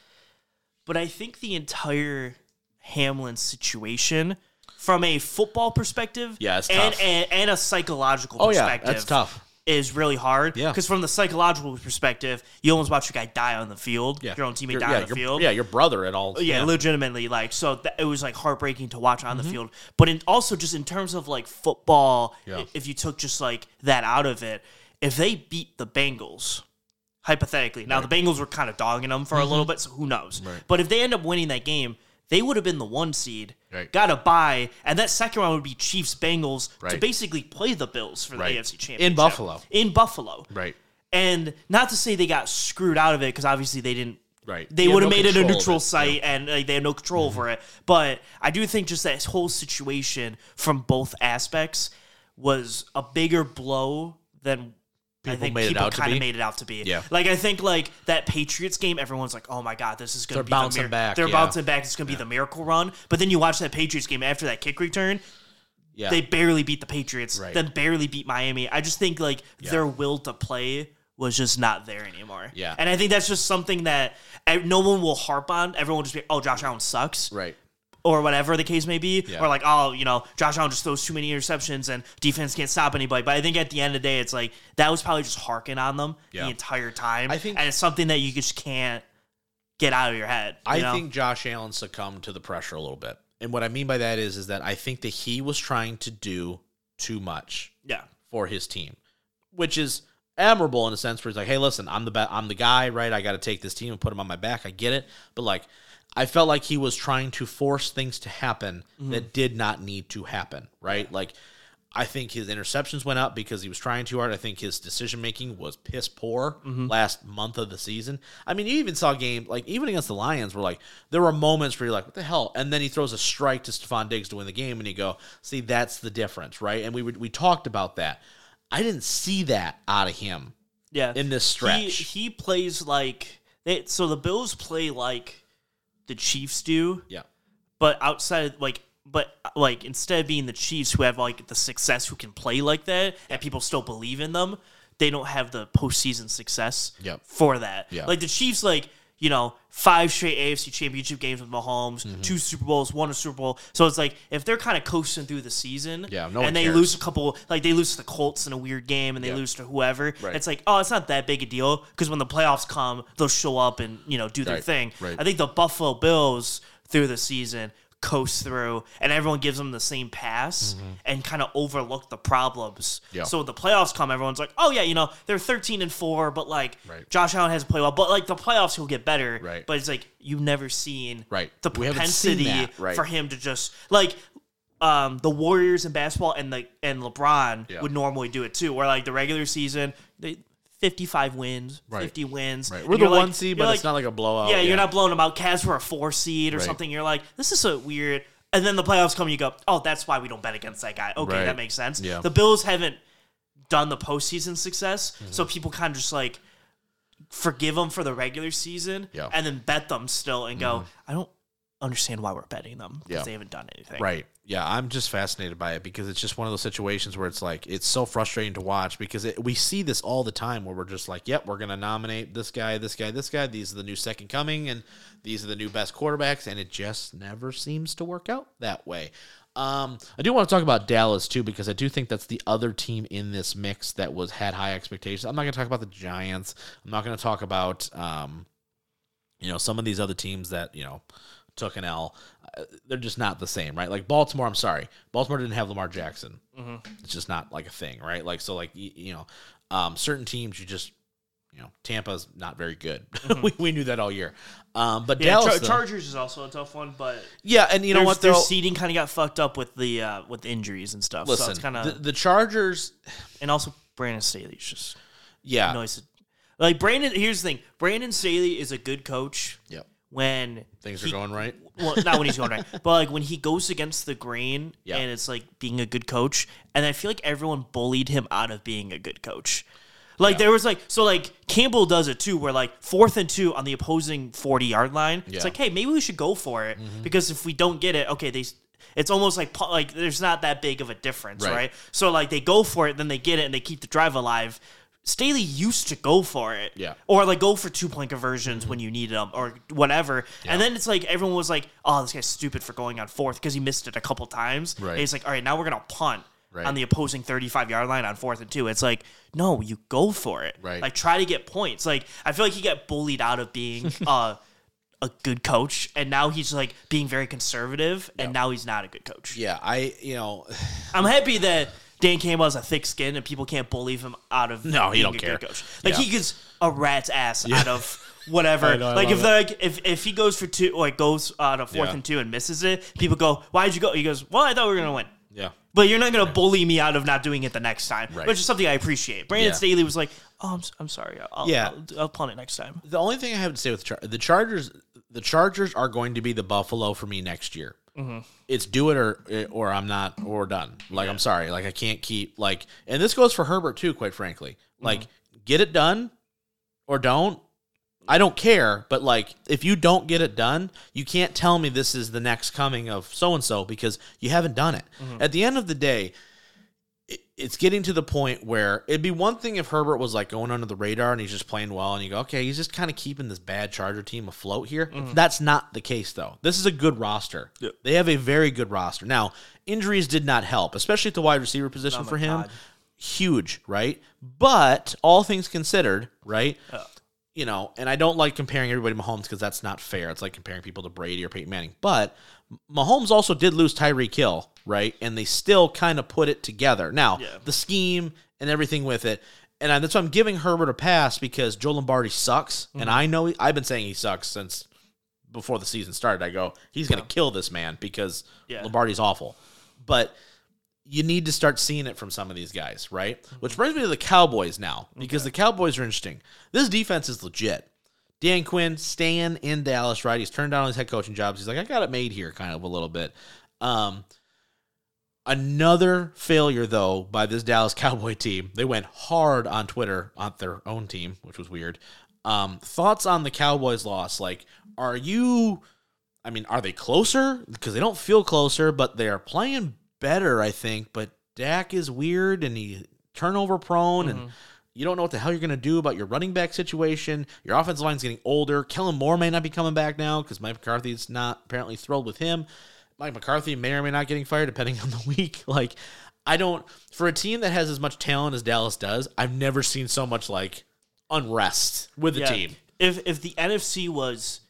but I think the entire Hamlin situation, from a football perspective, Yeah, and, and and a psychological oh yeah, perspective, that's tough. Is really hard. Yeah. Because from the psychological perspective, you almost watch your guy die on the field. Yeah. Your own teammate Your- die yeah, on the your, field. Yeah, your brother at all. yeah, legitimately like so th- it was like heartbreaking to watch on Mm-hmm. the field but in, also just in terms of like football Yeah. if you took just like that out of it if they beat the bengals hypothetically now the bengals were kind of dogging them for a little bit so who knows Mm-hmm. Right. but if they end up winning that game they would have been the one seed Right. got a bye and that second round would be chiefs bengals to basically play the bills for the Right. afc championship In Buffalo. in buffalo Right. and not to say they got screwed out of it because obviously they didn't Right. they You had would have no made it a neutral it. site and like, they had no control over it. But I do think just that whole situation from both aspects was a bigger blow than I think made it people kind of made it out to be. Yeah. Like I think like that Patriots game, everyone's like, "Oh my god, this is going to be bouncing the mir- back, They're yeah. bouncing back. It's going to be the miracle run." But then you watch that Patriots game after that kick return, Yeah. they barely beat the Patriots, Right. then barely beat Miami. I just think like their will to play was just not there anymore. Yeah. and I think that's just something that eh, no one will harp on. Everyone will just be, "Oh, Josh Allen sucks," right. Or whatever the case may be, Yeah. or like, "Oh, you know, Josh Allen just throws too many interceptions and defense can't stop anybody." But I think at the end of the day, it's like that was probably just harking on them Yeah. the entire time. I think- and it's something that you just can't get out of your head. you I know? think Josh Allen succumbed to the pressure a little bit. And what I mean by that is is that I think that he was trying to do too much yeah, for his team, which is admirable in a sense where he's like, "Hey, listen, I'm the be- I'm the guy, right? I got to take this team and put him on my back. I get it." But like I felt like he was trying to force things to happen that mm-hmm. did not need to happen, right? Like I think his interceptions went up because he was trying too hard. I think his decision making was piss poor mm-hmm. last month of the season. I mean, you even saw games like even against the Lions where like there were moments where you're like, what the hell? And then he throws a strike to Stefon Diggs to win the game, and you go, see, that's the difference, right? And we would, we talked about that. I didn't see that out of him yeah. in this He, stretch. he plays like they, so the Bills play like the Chiefs do, yeah, but outside of, like but like instead of being the Chiefs who have like the success who can play like that and people still believe in them, they don't have the postseason success Yep. for that. Yeah. Like the Chiefs, like you know, five straight AFC Championship games with Mahomes, Mm-hmm. two Super Bowls, one a Super Bowl. So it's like if they're kind of coasting through the season, Yeah, no and they cares. lose a couple, like they lose to the Colts in a weird game, and they Yep. lose to whoever. Right. It's like, oh, it's not that big a deal because when the playoffs come, they'll show up and you know do their Right, thing. right. I think the Buffalo Bills through the season coast through and everyone gives them the same pass and kind of overlook the problems. Mm-hmm. Yeah. So when the playoffs come, everyone's like, oh yeah, you know, they're 13 and 4, but like Right. Josh Allen hasn't played well. But like the playoffs he'll get better. Right. But it's like you've never seen Right. the haven't seen propensity right. for him to just like um, the Warriors in basketball and the and LeBron Yeah. would normally do it too. Where like the regular season, they 55 wins, Right. 50 wins. right. We're the like- one seed, but like, it's not like a blowout. yeah, you're not blowing them out. Cavs were a four seed or Right. something. You're like, this is so weird. And then the playoffs come, you go, oh, that's why we don't bet against that guy. Okay, that makes sense. Yeah. The Bills haven't done the postseason success, Mm-hmm. so people kind of just like forgive them for the regular season Yeah. Mm-hmm. and then bet them still and go, I don't understand why we're betting them because Yeah. they haven't done anything. Right. Yeah, I'm just fascinated by it because it's just one of those situations where it's like it's so frustrating to watch because it, we see this all the time where we're just like, "Yep, we're going to nominate this guy, this guy, this guy. These are the new second coming and these are the new best quarterbacks," and it just never seems to work out that way. Um, I do want to talk about Dallas too because I do think that's the other team in this mix that was had high expectations. I'm not going to talk about the Giants. I'm not going to talk about um, you know some of these other teams that you know took an L. They're just not the same, right? Like Baltimore, I'm sorry, Baltimore didn't have Lamar Jackson. It's just not like a thing, right? Like so, like you, you know, um, certain teams you just you know Tampa's not very good. *laughs* we, we knew that all year. Um, but Yeah, Dallas, Char- Chargers is also a tough one, but yeah, and you know what? Their seeding kind of got fucked up with the uh, with injuries and stuff. so listen, it's kind the, of the Chargers, *sighs* and also Brandon Staley's just yeah, noise. Like Brandon, here's the thing: Brandon Staley is a good coach yep, when things he- are going right. Well, not when he's going right, but like when he goes against the grain, Yeah. and it's like being a good coach. And I feel like everyone bullied him out of being a good coach. Like there was like so like Campbell does it too, where like fourth and two on the opposing forty yard line. Yeah. It's like, hey, maybe we should go for it mm-hmm. because if we don't get it, okay, they. It's almost like like there's not that big of a difference, Right. right? So like they go for it, then they get it, and they keep the drive alive. Staley used to go for it, Yeah. or like go for two point conversions when you needed them, or whatever. And then it's like everyone was like, "Oh, this guy's stupid for going on fourth because he missed it a couple times." Right. And he's like, "All right, now we're gonna punt." Right. on the opposing 35 yard line on fourth and two. It's like, no, you go for it. Right. Like try to get points. Like I feel like he got bullied out of being *laughs* uh, a good coach, and now he's like being very conservative, and now he's not a good coach. Yeah, I you know *sighs* I'm happy that Dan Campbell has a thick skin and people can't bully him out of No, he don't care. coach. Like Yeah. he gets a rat's ass out of *laughs* whatever. Know, like if they're like if, if he goes for two like goes uh, on a fourth Yeah. and two and misses it, people go, Why'd you go? He goes, Well, I thought we were gonna win. yeah. But you're not gonna bully me out of not doing it the next time, Right. which is something I appreciate. Brandon Yeah. Staley was like, "Oh, I'm, I'm sorry. I'll, Yeah. I'll, I'll punt it next time." The only thing I have to say with the, Char- the Chargers, the Chargers are going to be the Buffalo for me next year. Mm-hmm. It's do it or eh, or I'm not or done. Like I'm sorry, like I can't keep like, and this goes for Herbert too. Quite frankly, mm-hmm. like get it done or don't. I don't care, but like if you don't get it done, you can't tell me this is the next coming of so and so because you haven't done it. Mm-hmm. At the end of the day, it's getting to the point where it'd be one thing if Herbert was like going under the radar and he's just playing well and you go, okay, he's just kind of keeping this bad Charger team afloat here. Mm-hmm. That's not the case though. This is a good roster. Yep. They have a very good roster. Now, injuries did not help, especially at the wide receiver position Oh for him. God. Huge, right? But all things considered, right? You know, and I don't like comparing everybody to Mahomes because that's not fair. It's like comparing people to Brady or Peyton Manning. But Mahomes also did lose Tyreek Hill, right? And they still kind of put it together. Now, Yeah. the scheme and everything with it. And I- that's why I'm giving Herbert a pass because Joe Lombardi sucks. Mm-hmm. And I know he, I've been saying he sucks since before the season started. I go, he's going to kill this man because Yeah. Lombardi's awful. But you need to start seeing it from some of these guys, right? Which brings me to the Cowboys now because the Cowboys are interesting. This defense is legit. Dan Quinn staying in Dallas, right? He's turned down his head coaching jobs. He's like, I got it made here, kind of a little bit. Um, another failure though by this Dallas *laughs* Cowboy team. They went hard on Twitter on their own team, which was weird. Um, thoughts on the Cowboys loss? Like, are you? I mean, are they closer? Because they don't feel closer, but they are playing better, I think. But Dak is weird and he turnover prone, and you don't know what the hell you're going to do about your running back situation. Your offensive line's getting older. Kellen Moore may not be coming back now because Mike McCarthy's not apparently thrilled with him. Mike McCarthy may or may not getting fired depending on the *laughs* week. Like, I don't for a team that has as much talent as Dallas does. I've never seen so much like unrest with the Yeah. team. If if the NFC was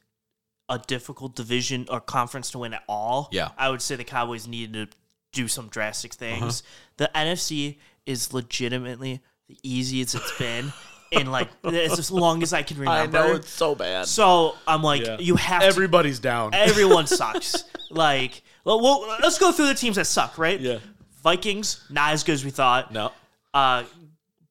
a difficult division or conference to win at all, Yeah. I would say the Cowboys needed to do some drastic things. Uh-huh. The NFC is legitimately the easiest it's been *laughs* in like as long as I can remember. I know it's so bad. so I'm like, Yeah. you have to Everybody's down. Everyone *laughs* sucks. like, well, well, let's go through the teams that suck, right? Yeah. Vikings, not as good as we thought. No. Uh,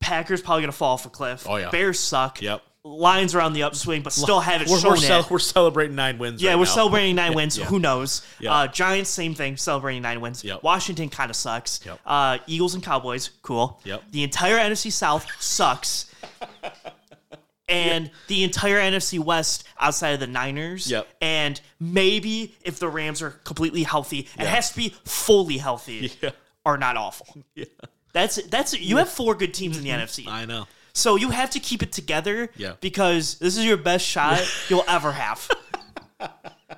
Packers probably gonna fall off a cliff. Oh, yeah. Bears suck. Yep. Lions are on the upswing, but still haven't We're, shown we're, it. we're celebrating nine wins. yeah, right we're now. celebrating nine wins. Yeah. Who knows? Yeah. Uh, Giants, same thing, celebrating nine wins. Yep. Washington kind of sucks. Yep. Uh, Eagles and Cowboys, cool. Yep. The entire NFC South sucks. *laughs* and the entire NFC West outside of the Niners. Yep. And maybe if the Rams are completely healthy, it has to be fully healthy, *laughs* Yeah. are not awful. *laughs* Yeah. That's that's you have four good teams in the NFC. I know. So you have to keep it together Yeah. because this is your best shot *laughs* you'll ever have.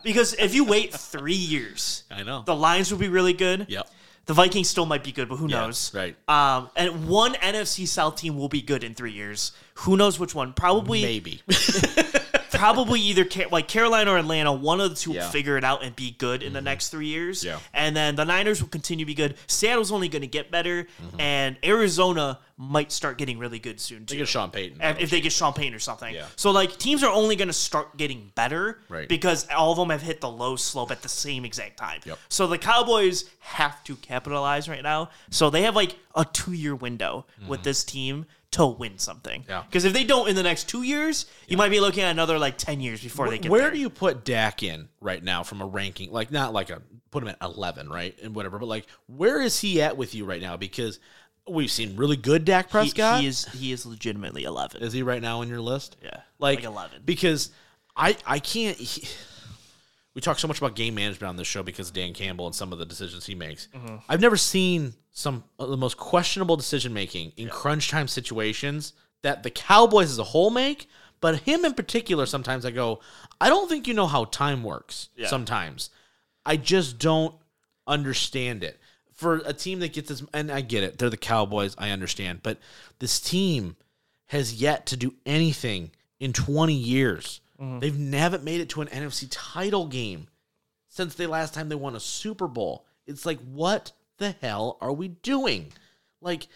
because if you wait three years, I know. the Lions will be really good. Yep. The Vikings still might be good, but who Yeah, knows? right. Um, and one NFC South team will be good in three years. Who knows which one? Probably, Maybe. *laughs* probably either like Carolina or Atlanta. One of the two Yeah. will figure it out and be good in the next three years. Yeah. And then the Niners will continue to be good. Seattle's only going to get better, Mm-hmm. and Arizona might start getting really good soon too Think of Sean Payton. if if they get Sean Payton or something. Yeah. So like teams are only going to start getting better Right. because all of them have hit the low slope at the same exact time. Yep. So the Cowboys have to capitalize right now. So they have like a two year window with this team to win something. Yeah. Because if they don't in the next two years, you might be looking at another like ten years before they get Where there. do you put Dak in right now from a ranking? Like not like a put him at eleven, right, and whatever. But like, where is he at with you right now? Because we've seen really good Dak He, Prescott. he is he is legitimately eleven. is he right now on your list? yeah. like, like eleven. because I I can't. He, we talk so much about game management on this show because of Dan Campbell and some of the decisions he makes. Mm-hmm. I've never seen some of the most questionable decision making in crunch time situations that the Cowboys as a whole make, but him in particular. Sometimes I go, I don't think you know how time works. Yeah. Sometimes I just don't understand it. for a team that gets this. And I get it, they're the Cowboys. I understand, but this team has yet to do anything in 20 years. They've never made it to an NFC title game since the last time they won a Super Bowl. It's like, what the hell are we doing? Like,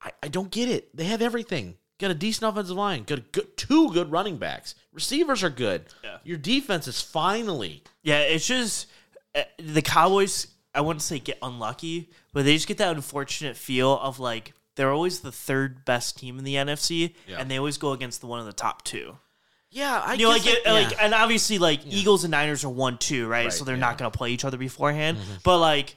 I, I don't get it. They have everything. Got a decent offensive line. Got a good, two good running backs. Receivers are good. Yeah. Your defense is finally. Yeah, it's just uh, the Cowboys. I wouldn't say get unlucky, but they just get that unfortunate feel of like they're always the third best team in the NFC, Yeah. and they always go against the one of the top two. Yeah, I You know, like, it, that- like, yeah. and obviously, like Eagles and Niners are one two, right? Right, so they're yeah. Mm-hmm. not going to play each other beforehand. But like,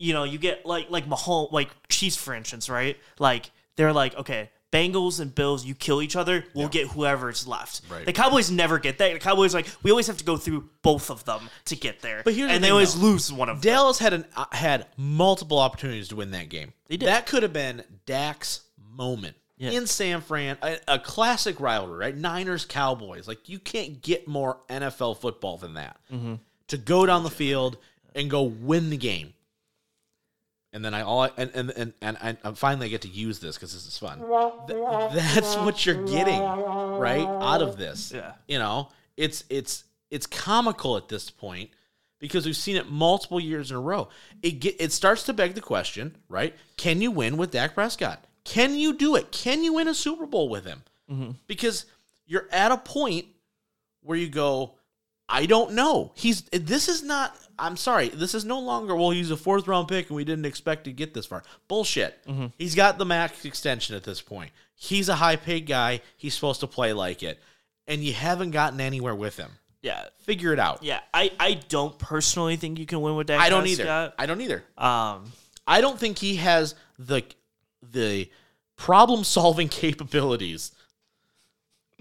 you know, you get like like Mahomes, like Chiefs, for instance, right? Like they're like, okay, Bengals and Bills, you kill each other, we'll get whoever's left. Right. The Cowboys never get that. The Cowboys like we always have to go through both of them to get there. But here's the and they thing, always though. lose one of them. Dallas had an uh, had multiple opportunities to win that game. They did. That could have been Dak's moment Yeah. in San Fran, a, a classic rivalry, right? Niners Cowboys. Like you can't get more NFL football than that. Mm-hmm. To go down the field and go win the game. And then I all and and and and I, I finally get to use this because this is fun. Th- that's what you're getting right out of this. Yeah. you know, it's it's it's comical at this point because we've seen it multiple years in a row. It get, it starts to beg the question, right? Can you win with Dak Prescott? Can you do it? Can you win a Super Bowl with him? Because you're at a point where you go, I don't know. He's this is not. I'm sorry. This is no longer. Well, he's a fourth round pick, and we didn't expect to get this far. Bullshit. He's got the max extension at this point. He's a high paid guy. He's supposed to play like it, and you haven't gotten anywhere with him. Yeah. Figure it out. Yeah, I, I don't personally think you can win with Dak I don't either. I don't either. Um, I don't think he has the the problem solving *laughs* capabilities,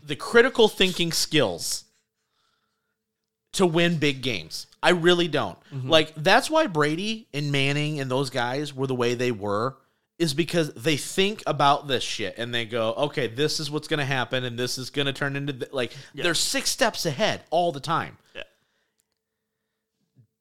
the critical thinking skills to win big games. I really don't. Mm-hmm. Like that's why Brady and Manning and those guys were the way they were is because they think about this shit and they go, "Okay, this is what's going to happen and this is going to turn into th-. like they're 6 steps ahead all the time."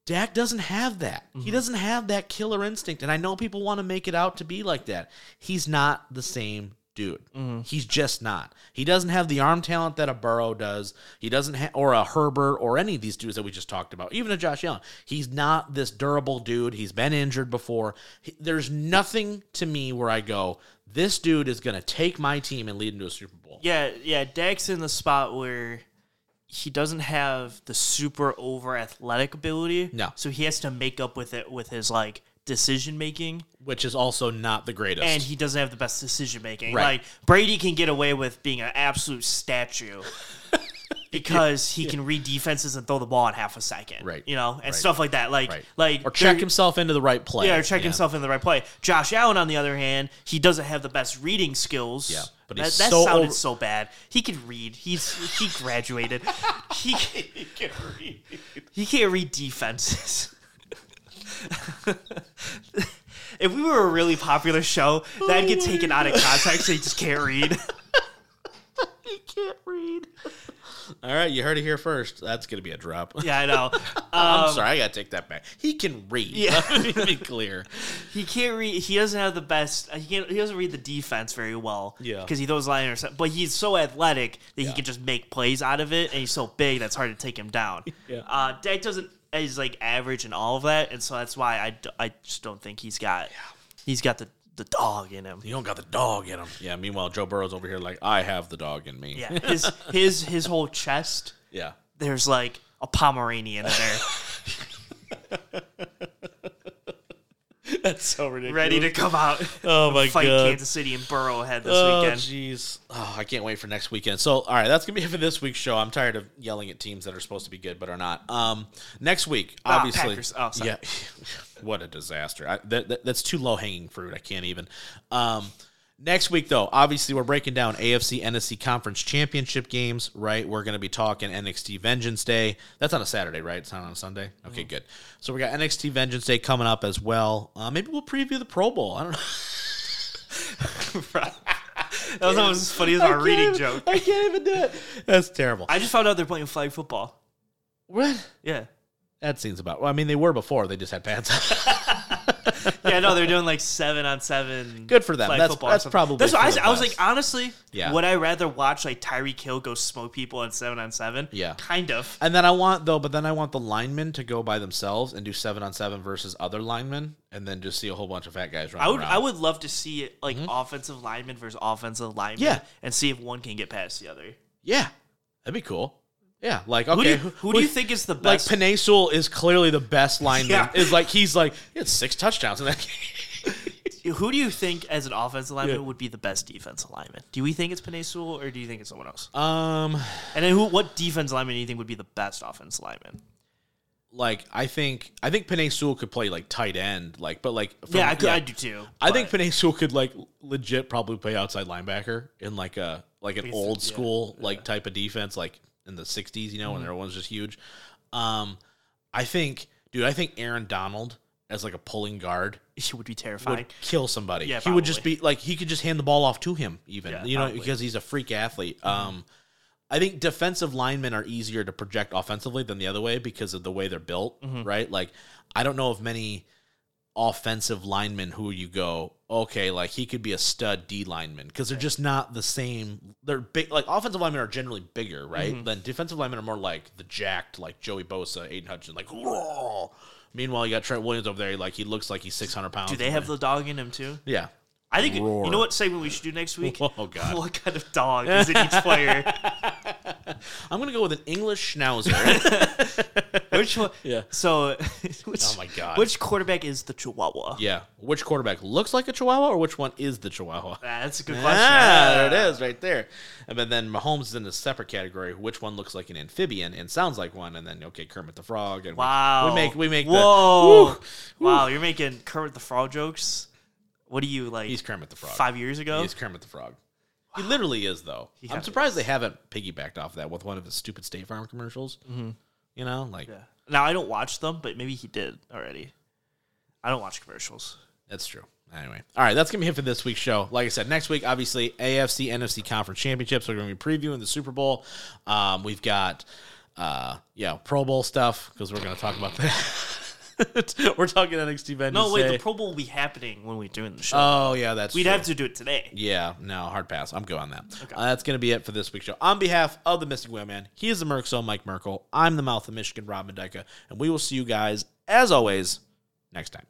Dak doesn't have that. He mm-hmm. doesn't have that killer instinct. And I know people want to make it out to be like that. He's not the same dude. Mm-hmm. He's just not. He doesn't have the arm talent that a Burrow does. He doesn't have, or a Herbert, or any of these dudes that we just talked about, even a Josh Allen. He's not this durable dude. He's been injured before. He- there's nothing to me where I go, this dude is going to take my team and lead into a Super Bowl. yeah, yeah, Dak's in the spot where he doesn't have the super over athletic ability. No. So he has to make up with it with his like decision making. Which is also not the greatest. And he doesn't have the best decision making. Right. Like Brady can get away with being an absolute statue. *laughs* Because he can read defenses and throw the ball in half a second, Right. You know, and Right. stuff like that. Like, right. like or check himself into the right play. Yeah, or check himself in the right play. Josh Allen, on the other hand, he doesn't have the best reading skills. Yeah, but that, that so sounded over- so bad. He can read. He's he graduated. *laughs* he he can read. He can't read defenses. *laughs* if we were a really popular show, that'd get taken out of context. So he just can't read. *laughs* He can't read. All right, you heard it here first. That's gonna be a drop. *laughs* Yeah, I know. *laughs* I'm Um, sorry, I gotta take that back. He can read. Yeah. *laughs* Let me be clear. He can't read. He doesn't have the best. He can't. He doesn't read the defense very well. Yeah. Because he throws line intercept. But he's so athletic that Yeah. he can just make plays out of it, and he's so big that's hard to take him down. Yeah. Uh, Dak doesn't. Is like average in all of that, and so that's why I, I just don't think he's got. He's got the the dog in him. You don't got the dog in him. Yeah. Meanwhile, Joe Burrow's over here like, I have the dog in me. Yeah. *laughs* His his his whole chest. yeah. There's like a Pomeranian in there, *laughs* That's so ridiculous. ready to come out. Oh my fight god. Kansas City and Burrow ahead this Oh weekend. jeez. Oh, I can't wait for next weekend. So, all right, that's gonna be it for this week's show. I'm tired of yelling at teams that are supposed to be good but are not. Um, next week, Ah, obviously. Packers. Oh. Yeah. *laughs* what a disaster. I, that, that- that's too low hanging fruit. I can't even. Um, next week, though, obviously we're breaking down AFC NFC Conference Championship games. Right, we're gonna be talking NXT Vengeance Day. That's on a Saturday, right? It's not on a Sunday. Okay, good. So we got NXT Vengeance Day coming up as well. Uh, maybe we'll preview the Pro Bowl. I don't know. *laughs* That was almost as funny as our reading joke. I can't even do it. *laughs* That's terrible. I just found out they're playing flag football. What? Yeah. That seems about. Well, I mean, they were before. They just had pants. on. *laughs* yeah, no, they're doing like seven on seven. Good for them. flag That's- football or that's something. probably That's what for I, the. I was best. like, honestly, Yeah. would I rather watch like Tyreek Hill go smoke people on seven on seven? Yeah. kind of. And then I want though, but then I want the linemen to go by themselves and do seven on seven versus other linemen, and then just see a whole bunch of fat guys running I would, around. I would love to see it like offensive lineman versus offensive lineman, Mm-hmm. Yeah. and see if one can get past the other. yeah, that'd be cool. Yeah, like okay, Who do you, who do you think is the best? like? Penei Sewell is clearly the best *laughs* lineman. Yeah. Is like he's like he had six touchdowns in that game. *laughs* who do you think as an offensive lineman Yeah. would be the best defensive lineman? Do we think it's Penei Sewell or do you think it's someone else? Um, And then who? What defense lineman do you think would be the best offense lineman? like I think I think Penei Sewell could play like tight end, like but like from- yeah, I, could, I do too. I think Penei Sewell could like legit probably play outside linebacker in like a like an old yeah, school like type of defense, like in the '60s, you know, Mm-hmm. when everyone's just huge. Um, I think, dude, I think Aaron Donald as like a pulling guard *laughs* he would be would terrifying. kill somebody. Yeah, he would just be like he could just hand the ball off to him, even Yeah, you know, probably. because he's a freak athlete. Um, I think defensive linemen are easier to project offensively than the other way because of the way they're built, Mm-hmm. right? Like I don't know of many offensive linemen who you go, okay, like he could be a stud D lineman because they're just not the same. They're big, like offensive linemen are generally bigger, right? Mm-hmm. Then defensive linemen are more like the jacked, like Joey Bosa, Aidan Hutchinson, like. "Whoa." Meanwhile, you got Trent Williams over there. Like he looks like he's six hundred pounds. Do they have the dog in him too? Yeah. I think Roar. you know what segment we should do next week. *laughs* Oh, God. what kind of dog is in each player? *laughs* I'm gonna go with an English Schnauzer. *laughs* Which one? Yeah. So, which, Oh my God. Which quarterback is the Chihuahua? yeah. Which quarterback looks like a Chihuahua, or which one is the Chihuahua? Ah, that's a good question. Ah, there it is, right there. And then, then Mahomes is in a separate category. Which one looks like an amphibian and sounds like one? And then okay, Kermit the Frog. And Wow. we, make we make Whoa. The, Wow, you're making Kermit the Frog jokes. What do you like? he's Kermit the Frog. five years ago. He's Kermit the Frog. He literally is, though. I'm kinda surprised they haven't piggybacked off that with one of his stupid State Farm commercials. Mm-hmm. You know, like Yeah. Now I don't watch them, but maybe he did already. I don't watch commercials. That's true. Anyway, all right, that's gonna be it for this week's show. Like I said, next week, obviously AFC, NFC conference championships. We're gonna be previewing the Super Bowl. Um, we've got, uh, yeah, Pro Bowl stuff because we're gonna talk about that. *laughs* *laughs* we're talking NXT Ben. No, wait, say- the Pro Bowl will be happening when we're doing the show. Oh yeah, that's We'd true. have to do it today. Yeah, no, hard pass. I'm good on that. Okay. Uh, that's going to be it for this week's show. On behalf of the Mystic Whaleman, he is the Merc Mike Merkel. I'm the Mouth of Michigan, Robin Dyka, and we will see you guys, as always, next time.